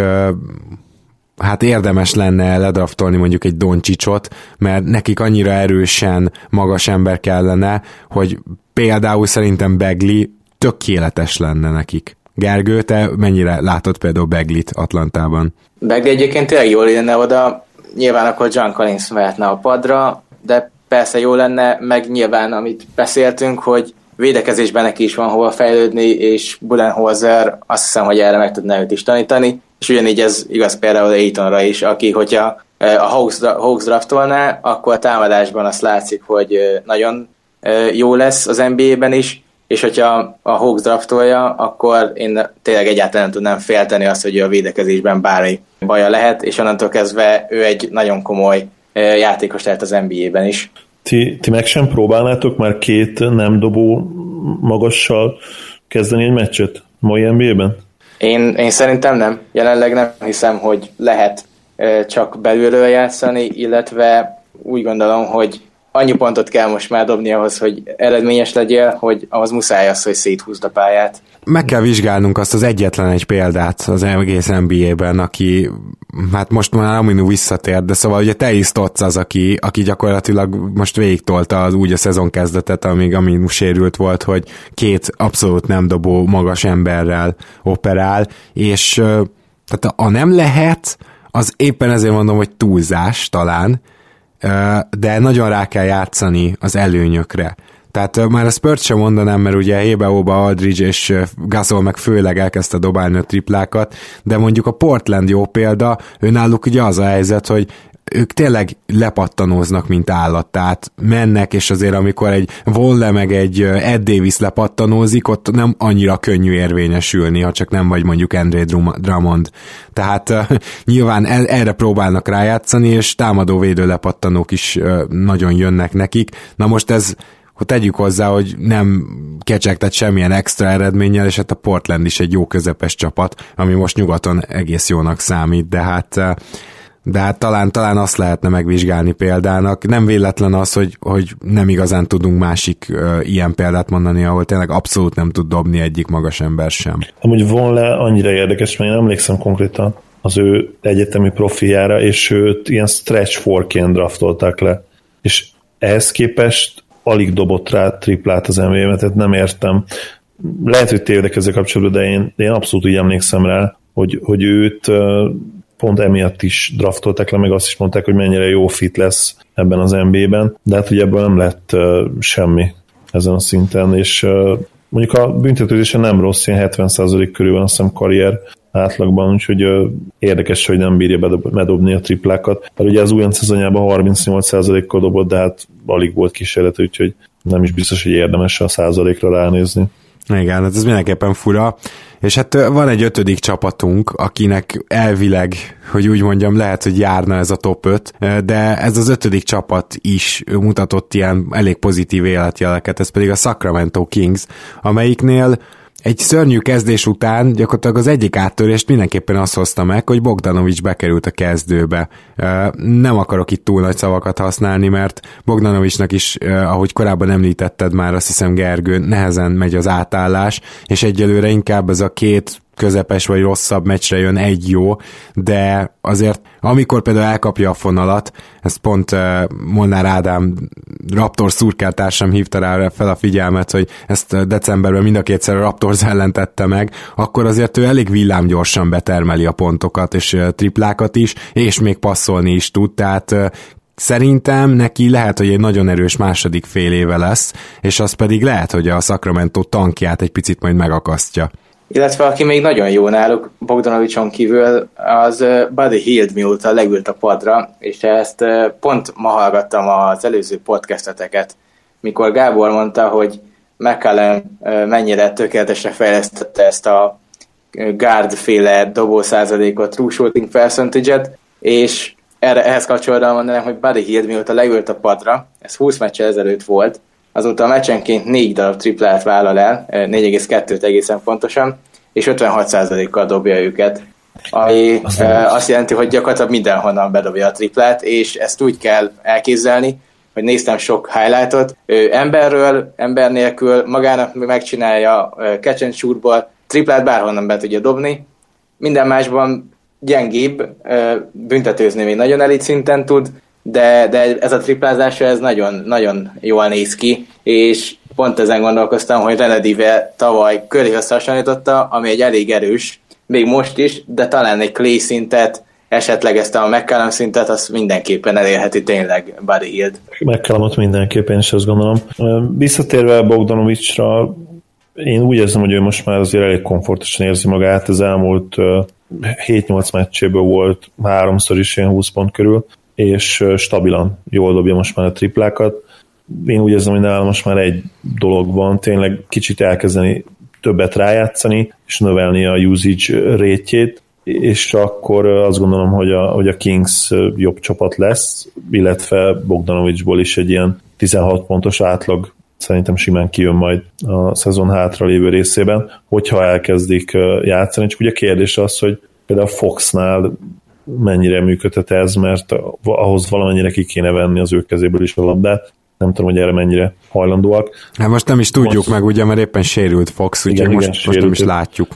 hát érdemes lenne ledraftolni mondjuk egy Doncsicsot, mert nekik annyira erősen magas ember kellene, hogy például szerintem Begli tökéletes lenne nekik. Gergő, te mennyire látod például Beglit Atlantában? Begli egyébként tényleg jól lenne oda, nyilván akkor John Collins mehetne a padra, de persze jó lenne, meg nyilván amit beszéltünk, hogy védekezésben neki is van hova fejlődni, és Budenholzer azt hiszem, hogy erre meg tudná őt is tanítani, és ugyanígy ez igaz például Aitonra is, aki, hogyha a Hawks, Hawks draftolná, akkor a támadásban azt látszik, hogy nagyon jó lesz az NBA-ben is, és hogyha a Hawks draftolja, akkor én tényleg egyáltalán nem tudnám félteni azt, hogy ő a védekezésben bármi baja lehet, és onnantól kezdve ő egy nagyon komoly játékos lehet az NBA-ben is. Ti, ti meg sem próbálnátok már két nem dobó magassal kezdeni egy meccset mai NBA-ben? Én, én szerintem nem. Jelenleg nem hiszem, hogy lehet csak belülről játszani, illetve úgy gondolom, hogy annyi pontot kell most már dobni ahhoz, hogy eredményes legyél, hogy ahhoz muszáj az, hogy széthúzd a pályát. Meg kell vizsgálnunk azt az egyetlen egy példát az egész NBA-ben, aki hát most már Aminu visszatért, de szóval ugye te is Stotz az, aki, aki gyakorlatilag most végigtolta az úgy a szezon kezdetet, amíg Aminu sérült volt, hogy két abszolút nem dobó magas emberrel operál, és tehát a nem lehet, az éppen ezért mondom, hogy túlzás talán, de nagyon rá kell játszani az előnyökre. Tehát már a Spurs sem mondanám, mert ugye Hébeóba, Aldridge és Gasol meg főleg elkezdte dobálni a triplákat, de mondjuk a Portland jó példa, náluk ugye az a helyzet, hogy ők tényleg lepattanóznak, mint állat, tehát mennek, és azért amikor egy Volle meg egy Ed Davis lepattanózik, ott nem annyira könnyű érvényesülni, ha csak nem vagy mondjuk André Drummond. Tehát uh, nyilván el, erre próbálnak rájátszani, és támadó védő lepattanók is uh, nagyon jönnek nekik. Na most ez hogy tegyük hozzá, hogy nem kecsegtet semmilyen extra eredménnyel, és hát a Portland is egy jó közepes csapat, ami most nyugaton egész jónak számít, de hát de hát talán, talán azt lehetne megvizsgálni példának. Nem véletlen az, hogy, hogy nem igazán tudunk másik uh, ilyen példát mondani, ahol tényleg abszolút nem tud dobni egyik magas ember sem. Amúgy von le annyira érdekes, mert én emlékszem konkrétan az ő egyetemi profiára, és őt ilyen stretch forként draftolták le. És ehhez képest alig dobott rá triplát az nba tehát nem értem. Lehet, hogy tévedek ezzel kapcsolatban, de én, de én abszolút úgy emlékszem rá, hogy, hogy őt pont emiatt is draftolták le, meg azt is mondták, hogy mennyire jó fit lesz ebben az NBA-ben, de hát ugye ebből nem lett uh, semmi ezen a szinten, és uh, mondjuk a büntetőzése nem rossz, ilyen 70% körül van azt hiszem karrier átlagban, úgyhogy uh, érdekes, hogy nem bírja bedobni a triplákat. Mert ugye az újonc szezonjában 38%-kal dobott, de hát alig volt kísérlet, úgyhogy nem is biztos, hogy érdemes a százalékra ránézni. Igen, hát ez mindenképpen fura. És hát van egy ötödik csapatunk, akinek elvileg, hogy úgy mondjam, lehet, hogy járna ez a top 5, de ez az ötödik csapat is mutatott ilyen elég pozitív életjeleket, ez pedig a Sacramento Kings, amelyiknél egy szörnyű kezdés után gyakorlatilag az egyik áttörést mindenképpen azt hozta meg, hogy Bogdanovics bekerült a kezdőbe. Nem akarok itt túl nagy szavakat használni, mert Bogdanovicsnak is, ahogy korábban említetted már, azt hiszem Gergő, nehezen megy az átállás, és egyelőre inkább ez a két közepes vagy rosszabb meccsre jön egy jó, de azért amikor például elkapja a fonalat, ezt pont uh, Molnár Ádám Raptor szurkáltársam hívta rá fel a figyelmet, hogy ezt decemberben mind a kétszer a Raptors ellen tette meg, akkor azért ő elég villámgyorsan betermeli a pontokat és triplákat is, és még passzolni is tud, tehát Szerintem neki lehet, hogy egy nagyon erős második fél éve lesz, és az pedig lehet, hogy a Sacramento tankját egy picit majd megakasztja illetve aki még nagyon jó náluk, Bogdanovicson kívül, az Buddy Hield mióta legült a padra, és ezt pont ma hallgattam az előző podcasteteket, mikor Gábor mondta, hogy McCallum mennyire tökéletesre fejlesztette ezt a guard féle dobó százalékot, true shooting percentage és erre, ehhez kapcsolatban mondanám, hogy Buddy Hield mióta legült a padra, ez 20 meccsel ezelőtt volt, azóta a meccsenként négy darab triplát vállal el, 4,2-t egészen pontosan, és 56%-kal dobja őket, ami azt, azt jelenti, hogy gyakorlatilag mindenhonnan bedobja a triplát, és ezt úgy kell elképzelni, hogy néztem sok highlightot, ő emberről, ember nélkül magának megcsinálja catch and shootból, triplát bárhonnan be tudja dobni, minden másban gyengébb, büntetőzni még nagyon elit szinten tud, de, de ez a triplázása ez nagyon, nagyon jól néz ki, és pont ezen gondolkoztam, hogy Renedive tavaly köré hasonlította, ami egy elég erős, még most is, de talán egy Clay szintet, esetleg ezt a McCallum szintet, azt mindenképpen elérheti tényleg Buddy Hield. McCallumot mindenképpen is azt gondolom. Visszatérve Bogdanovicsra, én úgy érzem, hogy ő most már azért elég komfortosan érzi magát, az elmúlt 7-8 meccséből volt háromszor is ilyen 20 pont körül, és stabilan jól dobja most már a triplákat. Én úgy érzem, hogy nálam most már egy dolog van, tényleg kicsit elkezdeni többet rájátszani, és növelni a usage rétjét, és akkor azt gondolom, hogy a, hogy a Kings jobb csapat lesz, illetve Bogdanovicsból is egy ilyen 16 pontos átlag szerintem simán kijön majd a szezon hátra lévő részében, hogyha elkezdik játszani. Csak ugye a kérdés az, hogy például Foxnál mennyire működhet ez, mert ahhoz valamennyire ki kéne venni az ő kezéből is a labdát, nem tudom, hogy erre mennyire hajlandóak. Hát most nem is tudjuk most... meg, ugye, mert éppen sérült Fox, úgyhogy most, igen, most nem is látjuk.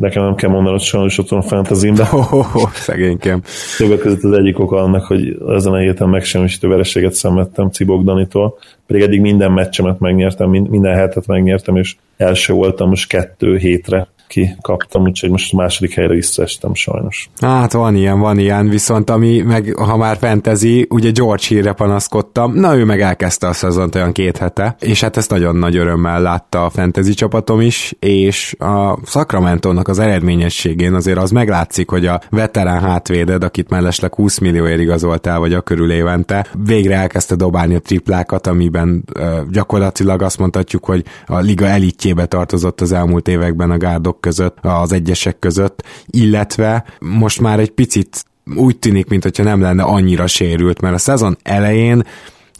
Nekem nem kell mondanom, hogy sajnos ott van a fantasy-ben. Oh, oh, oh, szegénykem. Többek között az egyik oka annak, hogy ezen a héten megsemmisítő vereséget szenvedtem Cibok Danitól, pedig eddig minden meccsemet megnyertem, minden hetet megnyertem, és első voltam most kettő hétre kikaptam, úgyhogy most a második helyre visszaestem sajnos. Hát van ilyen, van ilyen, viszont ami meg, ha már fentezi, ugye George hírre panaszkodtam, na ő meg elkezdte a szezont olyan két hete, és hát ezt nagyon nagy örömmel látta a fentezi csapatom is, és a Sacramento-nak az eredményességén azért az meglátszik, hogy a veterán hátvéded, akit mellesleg 20 millióért igazoltál, vagy a körül évente, végre elkezdte dobálni a triplákat, amiben uh, gyakorlatilag azt mondhatjuk, hogy a liga elitjébe tartozott az elmúlt években a gárdok játékosok között, az egyesek között, illetve most már egy picit úgy tűnik, mintha nem lenne annyira sérült, mert a szezon elején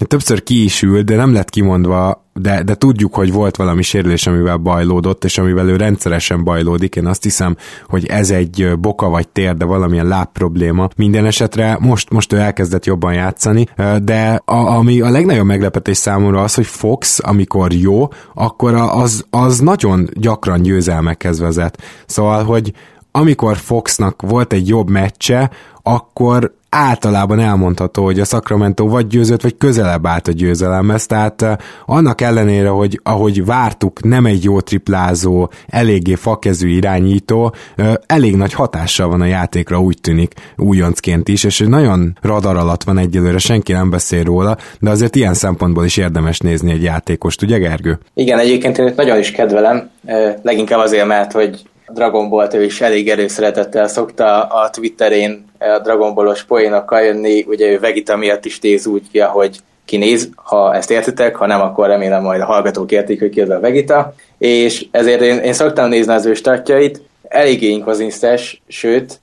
többször ki is ült, de nem lett kimondva, de, de tudjuk, hogy volt valami sérülés, amivel bajlódott, és amivel ő rendszeresen bajlódik. Én azt hiszem, hogy ez egy boka vagy tér, de valamilyen láb probléma. Minden esetre most, most ő elkezdett jobban játszani, de a, ami a legnagyobb meglepetés számomra az, hogy Fox, amikor jó, akkor az, az nagyon gyakran győzelmekhez vezet. Szóval, hogy amikor Foxnak volt egy jobb meccse, akkor általában elmondható, hogy a Sacramento vagy győzött, vagy közelebb állt a győzelemhez, tehát eh, annak ellenére, hogy ahogy vártuk, nem egy jó triplázó, eléggé fakezű irányító, eh, elég nagy hatással van a játékra, úgy tűnik újoncként is, és nagyon radar alatt van egyelőre, senki nem beszél róla, de azért ilyen szempontból is érdemes nézni egy játékost, ugye Gergő? Igen, egyébként én nagyon is kedvelem, eh, leginkább azért, mert hogy Dragon Ball-t ő is elég erőszeretettel szokta a Twitterén a Dragon Ball-os poénokkal jönni, ugye ő Vegeta miatt is néz úgy ki, ahogy kinéz, ha ezt értitek, ha nem, akkor remélem majd a hallgatók értik, hogy ki az a Vegeta, és ezért én, én szoktam nézni az ő statjait, eléggé inkonzisztens, sőt,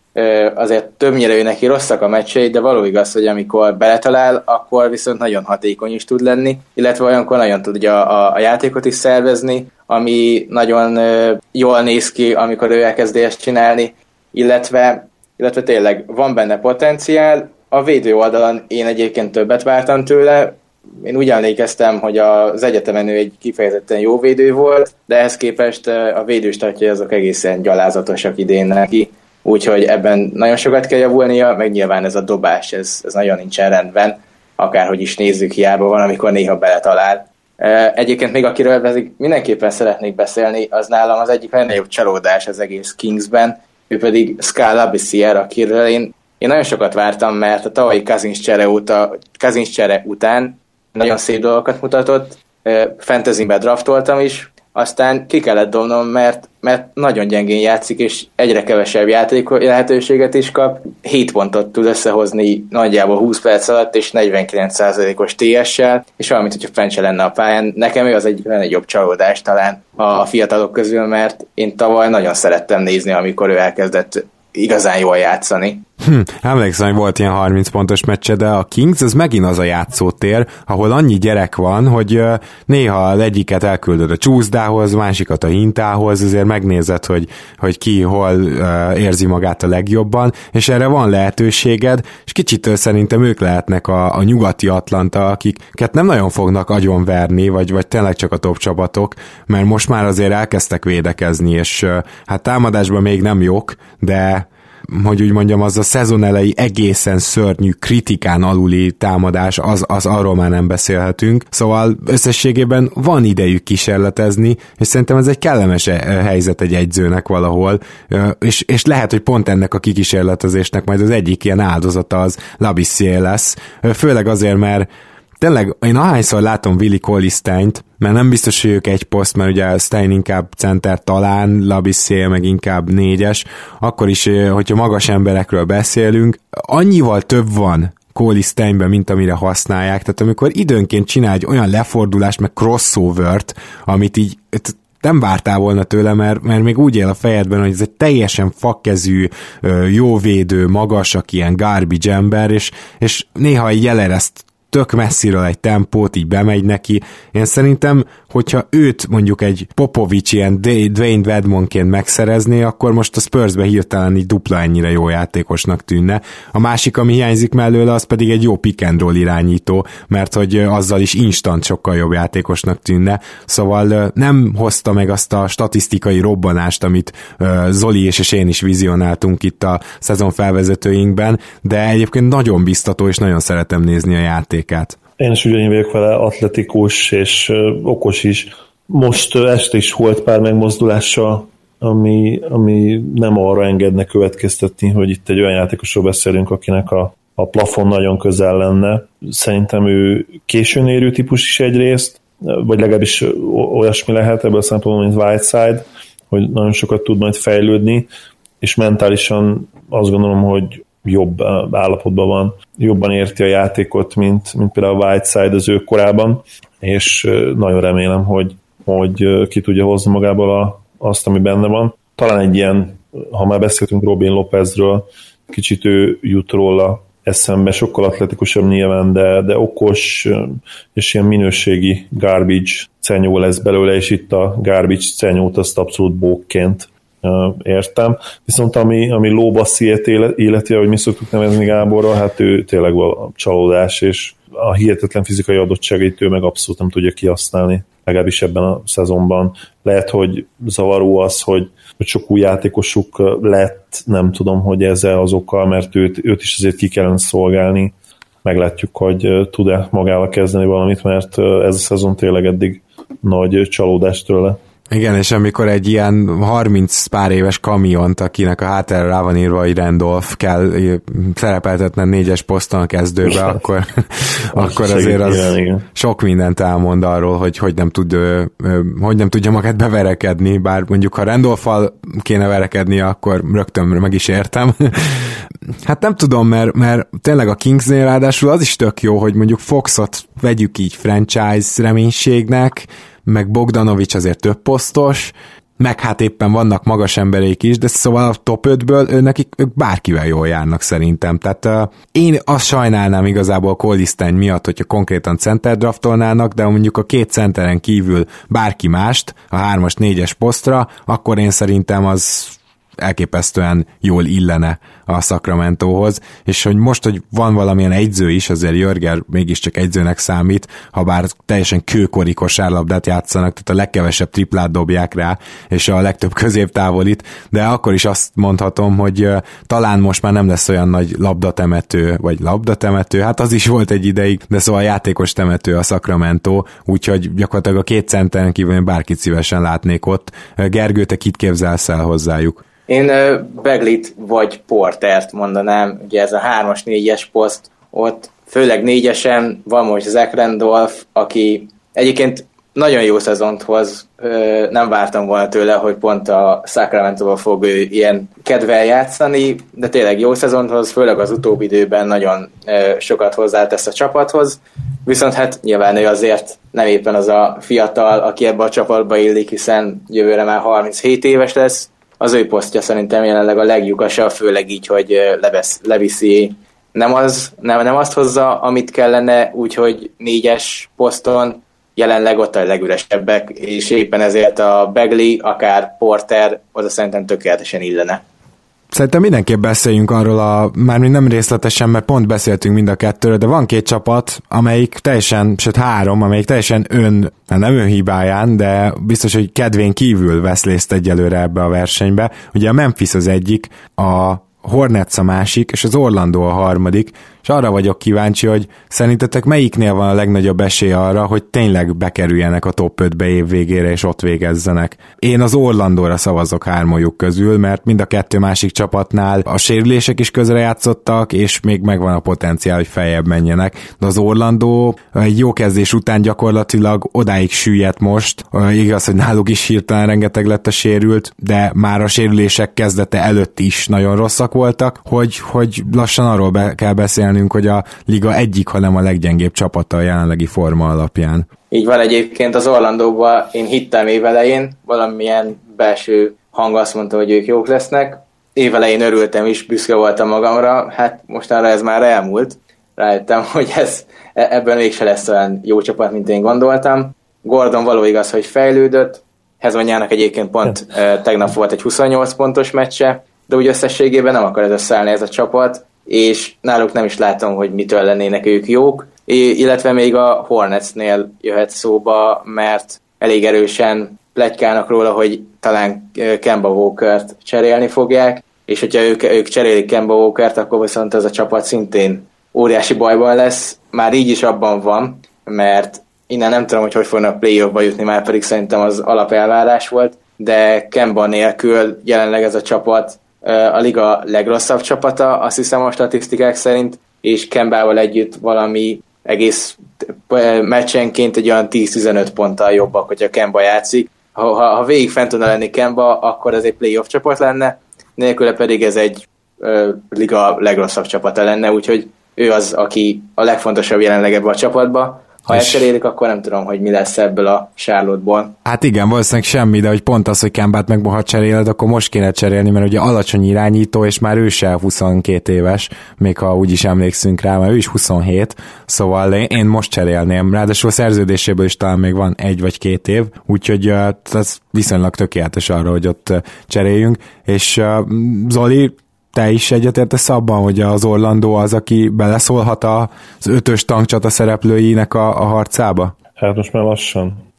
azért többnyire ő neki rosszak a meccsei, de való igaz, hogy amikor beletalál, akkor viszont nagyon hatékony is tud lenni, illetve olyankor nagyon tudja a, a játékot is szervezni, ami nagyon jól néz ki, amikor ő elkezdi ezt csinálni, illetve, illetve tényleg van benne potenciál. A védő oldalon én egyébként többet vártam tőle, én úgy emlékeztem, hogy az egyetemen ő egy kifejezetten jó védő volt, de ehhez képest a védőstatjai azok egészen gyalázatosak idén neki, úgyhogy ebben nagyon sokat kell javulnia, meg nyilván ez a dobás, ez, ez nagyon nincsen rendben, akárhogy is nézzük, hiába van, amikor néha beletalál. Egyébként még akiről mindenképpen szeretnék beszélni, az nálam az egyik legnagyobb csalódás az egész Kingsben, ő pedig Scala Bissier, akiről én, én nagyon sokat vártam, mert a tavalyi Kazins csere, óta, Kazins csere után nagyon szép dolgokat mutatott, fantasybe draftoltam is, aztán ki kellett dobnom, mert, mert nagyon gyengén játszik, és egyre kevesebb játék lehetőséget is kap. 7 pontot tud összehozni nagyjából 20 perc alatt, és 49%-os TS-sel, és valamint, hogyha fent se lenne a pályán. Nekem ő az egyik jobb csalódás talán a fiatalok közül, mert én tavaly nagyon szerettem nézni, amikor ő elkezdett igazán jól játszani. Hm, emlékszem, hogy volt ilyen 30 pontos meccse, de a Kings az megint az a játszótér, ahol annyi gyerek van, hogy néha egyiket elküldöd a csúszdához, másikat a hintához, azért megnézed, hogy, hogy ki hol érzi magát a legjobban, és erre van lehetőséged, és kicsit szerintem ők lehetnek a, a nyugati Atlanta, akiket nem nagyon fognak agyonverni, vagy, vagy tényleg csak a top csapatok, mert most már azért elkezdtek védekezni, és hát támadásban még nem jók, de hogy úgy mondjam, az a szezon elejé egészen szörnyű kritikán aluli támadás, az, az arról már nem beszélhetünk. Szóval összességében van idejük kísérletezni, és szerintem ez egy kellemes eh, helyzet egy egyzőnek valahol, és, és lehet, hogy pont ennek a kikísérletezésnek majd az egyik ilyen áldozata az Labissier lesz, főleg azért, mert tényleg én ahányszor látom Willi Colisteint, mert nem biztos, hogy ők egy poszt, mert ugye Stein inkább center talán, Labissier meg inkább négyes, akkor is, hogyha magas emberekről beszélünk, annyival több van Cole mint amire használják, tehát amikor időnként csinál egy olyan lefordulást, meg crossovert, amit így nem vártál volna tőle, mert, mert még úgy él a fejedben, hogy ez egy teljesen fakkezű, jóvédő, magasak, ilyen garbage ember, és, és néha egy jelereszt tök messziről egy tempót, így bemegy neki. Én szerintem, hogyha őt mondjuk egy Popovics ilyen Dwayne Vedmonként megszerezné, akkor most a Spursbe hirtelen így dupla ennyire jó játékosnak tűnne. A másik, ami hiányzik mellőle, az pedig egy jó pick and roll irányító, mert hogy azzal is instant sokkal jobb játékosnak tűnne. Szóval nem hozta meg azt a statisztikai robbanást, amit Zoli és én is vizionáltunk itt a szezon felvezetőinkben, de egyébként nagyon biztató, és nagyon szeretem nézni a játékát. Én is ugyanígy vagyok vele, atletikus és okos is. Most este is volt pár megmozdulása, ami, ami nem arra engedne következtetni, hogy itt egy olyan játékosról beszélünk, akinek a, a plafon nagyon közel lenne. Szerintem ő későn érő típus is egyrészt, vagy legalábbis olyasmi lehet ebből a szempontból, mint Whiteside, hogy nagyon sokat tud majd fejlődni, és mentálisan azt gondolom, hogy jobb állapotban van, jobban érti a játékot, mint, mint például a Whiteside az ő korában, és nagyon remélem, hogy, hogy ki tudja hozni magából a, azt, ami benne van. Talán egy ilyen, ha már beszéltünk Robin Lopezről, kicsit ő jut róla eszembe, sokkal atletikusabb nyilván, de, de okos és ilyen minőségi garbage cenyó lesz belőle, és itt a garbage cenyót azt abszolút bókként értem. Viszont ami, ami lóbassziét életi, ahogy mi szoktuk nevezni Gáborra, hát ő tényleg a csalódás, és a hihetetlen fizikai adottságait ő meg abszolút nem tudja kihasználni, legalábbis ebben a szezonban. Lehet, hogy zavaró az, hogy, hogy sok új játékosuk lett, nem tudom, hogy ezzel az okkal, mert őt, őt is azért ki kellene szolgálni. Meglátjuk, hogy tud-e magával kezdeni valamit, mert ez a szezon tényleg eddig nagy csalódás tőle. Igen, és amikor egy ilyen 30 pár éves kamiont, akinek a hátára rá van írva, hogy Randolph kell szerepeltetni négyes poszton a kezdőbe, akkor, akkor azért az sok mindent elmond arról, hogy hogy nem, tud, hogy nem tudja magát beverekedni, bár mondjuk ha randolph kéne verekedni, akkor rögtön meg is értem. Hát nem tudom, mert, mert tényleg a Kingsnél ráadásul az is tök jó, hogy mondjuk Foxot vegyük így franchise reménységnek, meg Bogdanovics azért több posztos, meg hát éppen vannak magas embereik is, de szóval a top 5-ből ő nekik ők bárkivel jól járnak szerintem. Tehát uh, én azt sajnálnám igazából Colisztány miatt, hogyha konkrétan center draftolnának, de mondjuk a két centeren kívül bárki mást, a hármas, négyes posztra, akkor én szerintem az elképesztően jól illene a Sacramentohoz, és hogy most, hogy van valamilyen egyző is, azért Jörger mégiscsak egyzőnek számít, ha bár teljesen kőkori kosárlabdát játszanak, tehát a legkevesebb triplát dobják rá, és a legtöbb középtávolit, de akkor is azt mondhatom, hogy talán most már nem lesz olyan nagy labdatemető, vagy labdatemető, hát az is volt egy ideig, de szóval játékos temető a Sacramento, úgyhogy gyakorlatilag a két centeren kívül bárkit szívesen látnék ott. Gergő, te kit képzelsz el hozzájuk? Én Beglit vagy Portert mondanám, ugye ez a 3-as, 4-es poszt, ott főleg négyesen van most Zach Randolph, aki egyébként nagyon jó szezont hoz, nem vártam volna tőle, hogy pont a sacramento fog ő ilyen kedvel játszani, de tényleg jó szezont hoz, főleg az utóbbi időben nagyon sokat hozzátesz a csapathoz, viszont hát nyilván ő azért nem éppen az a fiatal, aki ebbe a csapatba illik, hiszen jövőre már 37 éves lesz, az ő posztja szerintem jelenleg a leglyukasabb, főleg így, hogy levesz, leviszi nem, az, nem, nem azt hozza, amit kellene, úgyhogy négyes poszton jelenleg ott a legüresebbek, és éppen ezért a Begley, akár Porter, oda szerintem tökéletesen illene. Szerintem mindenképp beszéljünk arról a, már nem részletesen, mert pont beszéltünk mind a kettőről, de van két csapat, amelyik teljesen, sőt három, amelyik teljesen ön, hát nem ön hibáján, de biztos, hogy kedvén kívül vesz részt egyelőre ebbe a versenybe. Ugye a Memphis az egyik, a Hornets a másik, és az Orlando a harmadik, és arra vagyok kíváncsi, hogy szerintetek melyiknél van a legnagyobb esély arra, hogy tényleg bekerüljenek a top 5-be év végére, és ott végezzenek. Én az Orlandóra szavazok hármójuk közül, mert mind a kettő másik csapatnál a sérülések is közre játszottak, és még megvan a potenciál, hogy feljebb menjenek. De az Orlandó egy jó kezdés után gyakorlatilag odáig süllyedt most. Igaz, hogy náluk is hirtelen rengeteg lett a sérült, de már a sérülések kezdete előtt is nagyon rosszak voltak, hogy, hogy lassan arról be kell beszélnünk, hogy a liga egyik, hanem a leggyengébb csapata a jelenlegi forma alapján. Így van egyébként az Orlandóban én hittem évelején, valamilyen belső hang azt mondta, hogy ők jók lesznek. Évelején örültem is, büszke voltam magamra, hát mostanra ez már elmúlt. rájöttem, hogy ez, e, ebben mégse lesz olyan jó csapat, mint én gondoltam. Gordon való igaz, hogy fejlődött, Hezonyának egyébként pont tegnap volt egy 28 pontos meccse, de úgy összességében nem akar ez összeállni ez a csapat, és náluk nem is látom, hogy mitől lennének ők jók, illetve még a Hornetsnél jöhet szóba, mert elég erősen plegykálnak róla, hogy talán Kemba Walker-t cserélni fogják, és hogyha ők, ők cserélik Kemba Walker-t, akkor viszont ez a csapat szintén óriási bajban lesz. Már így is abban van, mert innen nem tudom, hogy hogy fognak play-offba jutni, már pedig szerintem az alapelvárás volt, de Kemba nélkül jelenleg ez a csapat a liga legrosszabb csapata, azt hiszem a statisztikák szerint, és Kembával együtt valami egész meccsenként egy olyan 10-15 ponttal jobbak, hogyha Kemba játszik. Ha, ha, ha végig fent tudna lenni Kemba, akkor ez egy playoff csapat lenne, nélküle pedig ez egy uh, liga legrosszabb csapata lenne, úgyhogy ő az, aki a legfontosabb jelenleg ebbe a csapatba, ha elcserélik, akkor nem tudom, hogy mi lesz ebből a sárlótból. Hát igen, valószínűleg semmi, de hogy pont az, hogy Kembát meg ha cseréled, akkor most kéne cserélni, mert ugye alacsony irányító, és már ő se 22 éves, még ha úgy is emlékszünk rá, mert ő is 27, szóval én most cserélném. Ráadásul a szerződéséből is talán még van egy vagy két év, úgyhogy ez viszonylag tökéletes arra, hogy ott cseréljünk, és Zoli, te is egyetértesz abban, hogy az Orlandó az, aki beleszólhat az ötös tankcsata szereplőinek a, a harcába? Hát most már lassan.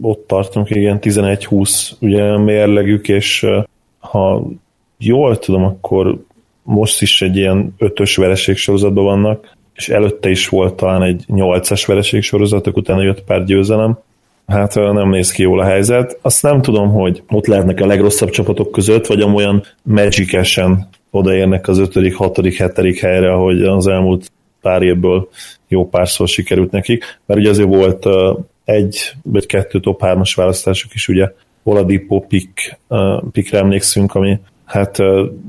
Ott tartunk, igen, 11-20 ugye mérlegük, és ha jól tudom, akkor most is egy ilyen ötös vereség sorozatban vannak, és előtte is volt talán egy nyolcas vereség sorozatok, utána jött pár győzelem. Hát nem néz ki jól a helyzet. Azt nem tudom, hogy ott lehetnek a legrosszabb csapatok között, vagy olyan magicesen odaérnek az ötödik, hatodik, hetedik helyre, ahogy az elmúlt pár évből jó párszor sikerült nekik, mert ugye azért volt egy vagy kettő top 3-as választásuk is, ugye. Oladipo pick, pickre emlékszünk, ami hát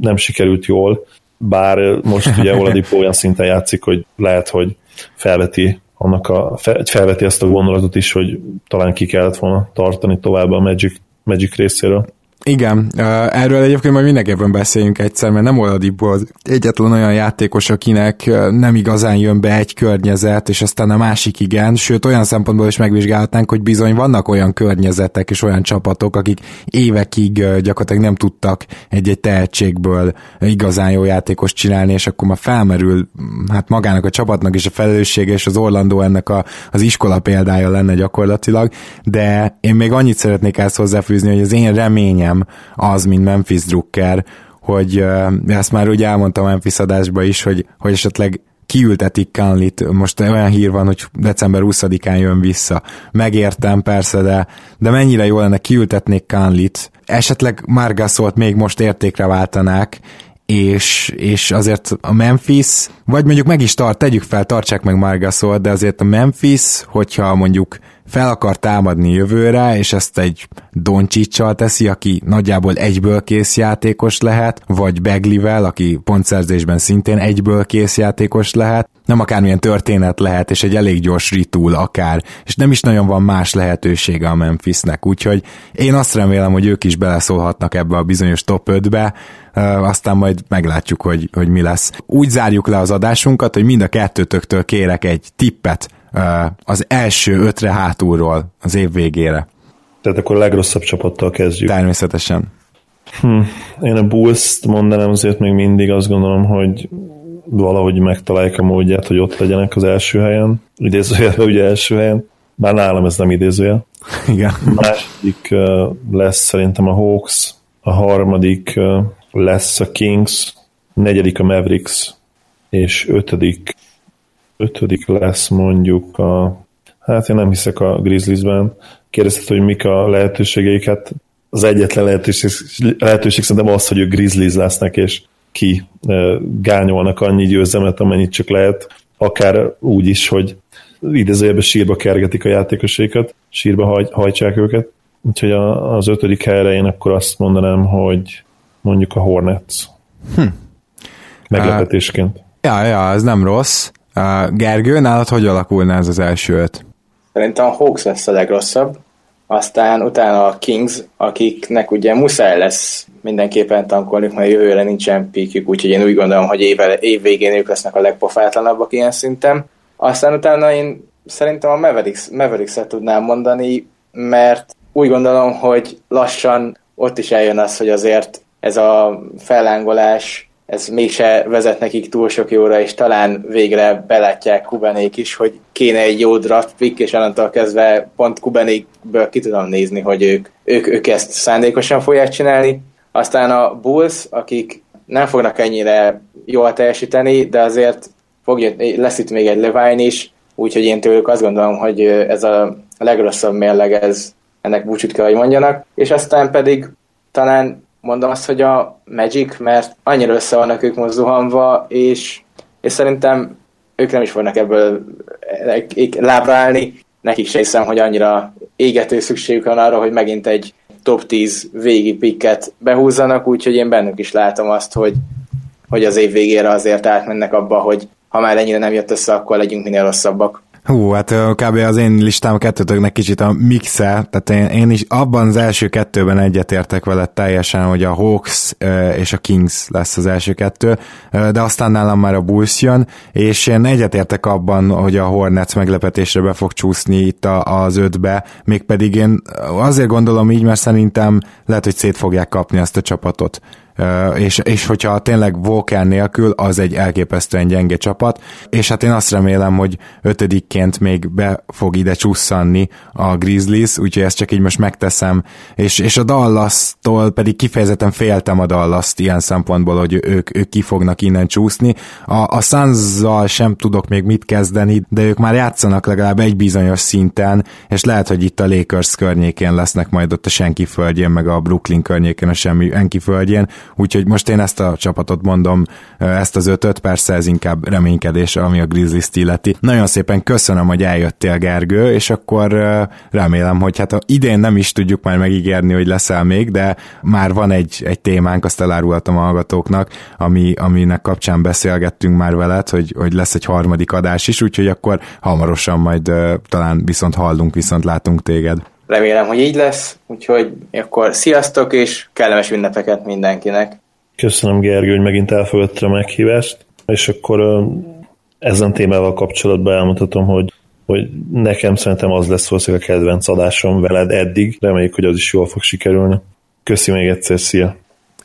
nem sikerült jól, bár most ugye Oladipo olyan szinten játszik, hogy lehet, hogy felveti annak a, felveti ezt a gondolatot is, hogy talán ki kellett volna tartani tovább a Magic, Magic részéről. Igen, erről egyébként majd mindenképpen beszéljünk egyszer, mert nem Oladipo egyetlen olyan játékos, akinek nem igazán jön be egy környezet, és aztán a másik igen, sőt olyan szempontból is megvizsgálhatnánk, hogy bizony vannak olyan környezetek és olyan csapatok, akik évekig gyakorlatilag nem tudtak egy-egy tehetségből igazán jó játékos csinálni, és akkor már felmerül hát magának a csapatnak is a felelőssége, és az Orlandó ennek a, az iskola példája lenne gyakorlatilag, de én még annyit szeretnék ezt hozzáfűzni, hogy az én reményem nem az, mint Memphis Drucker, hogy ezt már úgy elmondtam Memphis adásba is, hogy, hogy esetleg kiültetik Kanlit, most olyan hír van, hogy december 20-án jön vissza. Megértem persze, de, de mennyire jó lenne kiültetnék Kanlit, esetleg Margasolt még most értékre váltanák, és, és azért a Memphis, vagy mondjuk meg is tart, tegyük fel, tartsák meg Margasol, de azért a Memphis, hogyha mondjuk fel akar támadni jövőre, és ezt egy Doncsicsal teszi, aki nagyjából egyből kész játékos lehet, vagy Beglivel, aki pontszerzésben szintén egyből kész játékos lehet, nem akármilyen történet lehet, és egy elég gyors ritúl akár, és nem is nagyon van más lehetősége a Memphisnek, úgyhogy én azt remélem, hogy ők is beleszólhatnak ebbe a bizonyos top 5-be, aztán majd meglátjuk, hogy, hogy mi lesz. Úgy zárjuk le az adásunkat, hogy mind a kettőtöktől kérek egy tippet az első ötre hátulról az év végére. Tehát akkor a legrosszabb csapattal kezdjük. Természetesen. Hm. Én a Bulls-t mondanám azért még mindig azt gondolom, hogy valahogy megtalálják a módját, hogy ott legyenek az első helyen. Idézőjelben ugye első helyen. Bár nálam ez nem idézőjel. Igen. A második lesz szerintem a Hawks, a harmadik lesz a Kings, negyedik a Mavericks, és ötödik, ötödik lesz mondjuk a hát én nem hiszek a Grizzliesben. Kérdezted, hogy mik a lehetőségeik, hát az egyetlen lehetőség, lehetőség szerintem az, hogy ők Grizzlies lesznek, és ki gányolnak annyi győzelmet, amennyit csak lehet, akár úgy is, hogy idézőjelben sírba kergetik a játékosaikat, sírba haj, hajtsák őket. Úgyhogy a, az ötödik helyre én akkor azt mondanám, hogy mondjuk a Hornets. Hm. Meglepetésként. Ja, ja, ez nem rossz. Gergő, nálad hogy alakulna ez az első öt? Szerintem a Hawks lesz a legrosszabb, aztán utána a Kings, akiknek ugye muszáj lesz mindenképpen tankolni, mert jövőre nincsen píkjük, úgyhogy én úgy gondolom, hogy év, év végén ők lesznek a legpofátlanabbak ilyen szinten. Aztán utána én szerintem a Mavericks, Mavericks-et tudnám mondani, mert úgy gondolom, hogy lassan ott is eljön az, hogy azért ez a fellángolás, ez mégse vezet nekik túl sok jóra, és talán végre belátják Kubenék is, hogy kéne egy jó draft pick, és onnantól kezdve pont Kubenékből ki tudom nézni, hogy ők, ők, ők ezt szándékosan fogják csinálni. Aztán a Bulls, akik nem fognak ennyire jól teljesíteni, de azért fog, lesz itt még egy Levine is, úgyhogy én tőlük azt gondolom, hogy ez a legrosszabb mérleg, ez ennek búcsút kell, hogy mondjanak. És aztán pedig talán mondom azt, hogy a Magic, mert annyira össze vannak ők mozduhanva, és, és szerintem ők nem is fognak ebből lábra állni. Nekik se hiszem, hogy annyira égető szükségük van arra, hogy megint egy top 10 végi pikket behúzzanak, úgyhogy én bennük is látom azt, hogy, hogy az év végére azért átmennek abba, hogy ha már ennyire nem jött össze, akkor legyünk minél rosszabbak. Hú, hát kb. az én listám a kettőtöknek kicsit a mixe, tehát én, én is abban az első kettőben egyetértek vele teljesen, hogy a Hawks és a Kings lesz az első kettő, de aztán nálam már a Bulls jön, és én egyetértek abban, hogy a Hornets meglepetésre be fog csúszni itt az ötbe, mégpedig én azért gondolom így, mert szerintem lehet, hogy szét fogják kapni ezt a csapatot és, és hogyha tényleg Volkán nélkül, az egy elképesztően gyenge csapat, és hát én azt remélem, hogy ötödikként még be fog ide csusszanni a Grizzlies, úgyhogy ezt csak így most megteszem, és, és a Dallas-tól pedig kifejezetten féltem a dallas ilyen szempontból, hogy ők, ők ki fognak innen csúszni. A, a suns sem tudok még mit kezdeni, de ők már játszanak legalább egy bizonyos szinten, és lehet, hogy itt a Lakers környékén lesznek majd ott a senki földjén, meg a Brooklyn környékén a semmi senki földjén, úgyhogy most én ezt a csapatot mondom, ezt az ötöt, persze ez inkább reménykedés, ami a Grizzlies illeti. Nagyon szépen köszönöm, hogy eljöttél, Gergő, és akkor remélem, hogy hát idén nem is tudjuk már megígérni, hogy leszel még, de már van egy, egy témánk, azt elárultam a hallgatóknak, ami, aminek kapcsán beszélgettünk már veled, hogy, hogy lesz egy harmadik adás is, úgyhogy akkor hamarosan majd talán viszont hallunk, viszont látunk téged. Remélem, hogy így lesz, úgyhogy akkor sziasztok, és kellemes ünnepeket mindenkinek. Köszönöm Gergő, hogy megint elfogadta a meghívást, és akkor ezen témával kapcsolatban elmondhatom, hogy hogy nekem szerintem az lesz valószínűleg a kedvenc adásom veled eddig, reméljük, hogy az is jól fog sikerülni. Köszi még egyszer, szia!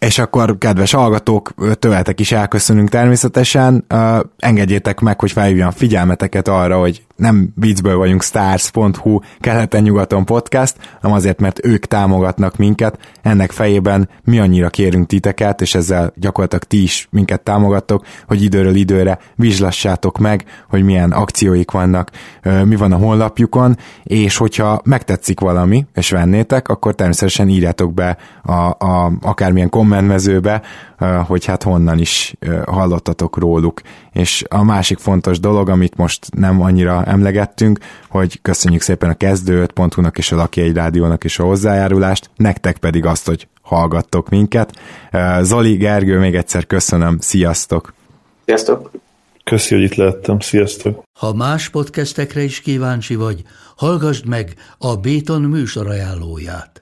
És akkor, kedves hallgatók, tőletek is elköszönünk természetesen. Uh, engedjétek meg, hogy felhívjam figyelmeteket arra, hogy nem viccből vagyunk stars.hu keleten-nyugaton podcast, hanem azért, mert ők támogatnak minket. Ennek fejében mi annyira kérünk titeket, és ezzel gyakorlatilag ti is minket támogattok, hogy időről időre vizslassátok meg, hogy milyen akcióik vannak, mi van a honlapjukon, és hogyha megtetszik valami, és vennétek, akkor természetesen írjátok be a, a, akármilyen kommentmezőbe, hogy hát honnan is hallottatok róluk. És a másik fontos dolog, amit most nem annyira emlegettünk, hogy köszönjük szépen a kezdő 5.hu-nak és a Laki egy rádiónak is a hozzájárulást, nektek pedig azt, hogy hallgattok minket. Zoli, Gergő, még egyszer köszönöm, sziasztok! Sziasztok! Köszi, hogy itt lehettem, sziasztok! Ha más podcastekre is kíváncsi vagy, hallgassd meg a Béton műsor ajánlóját.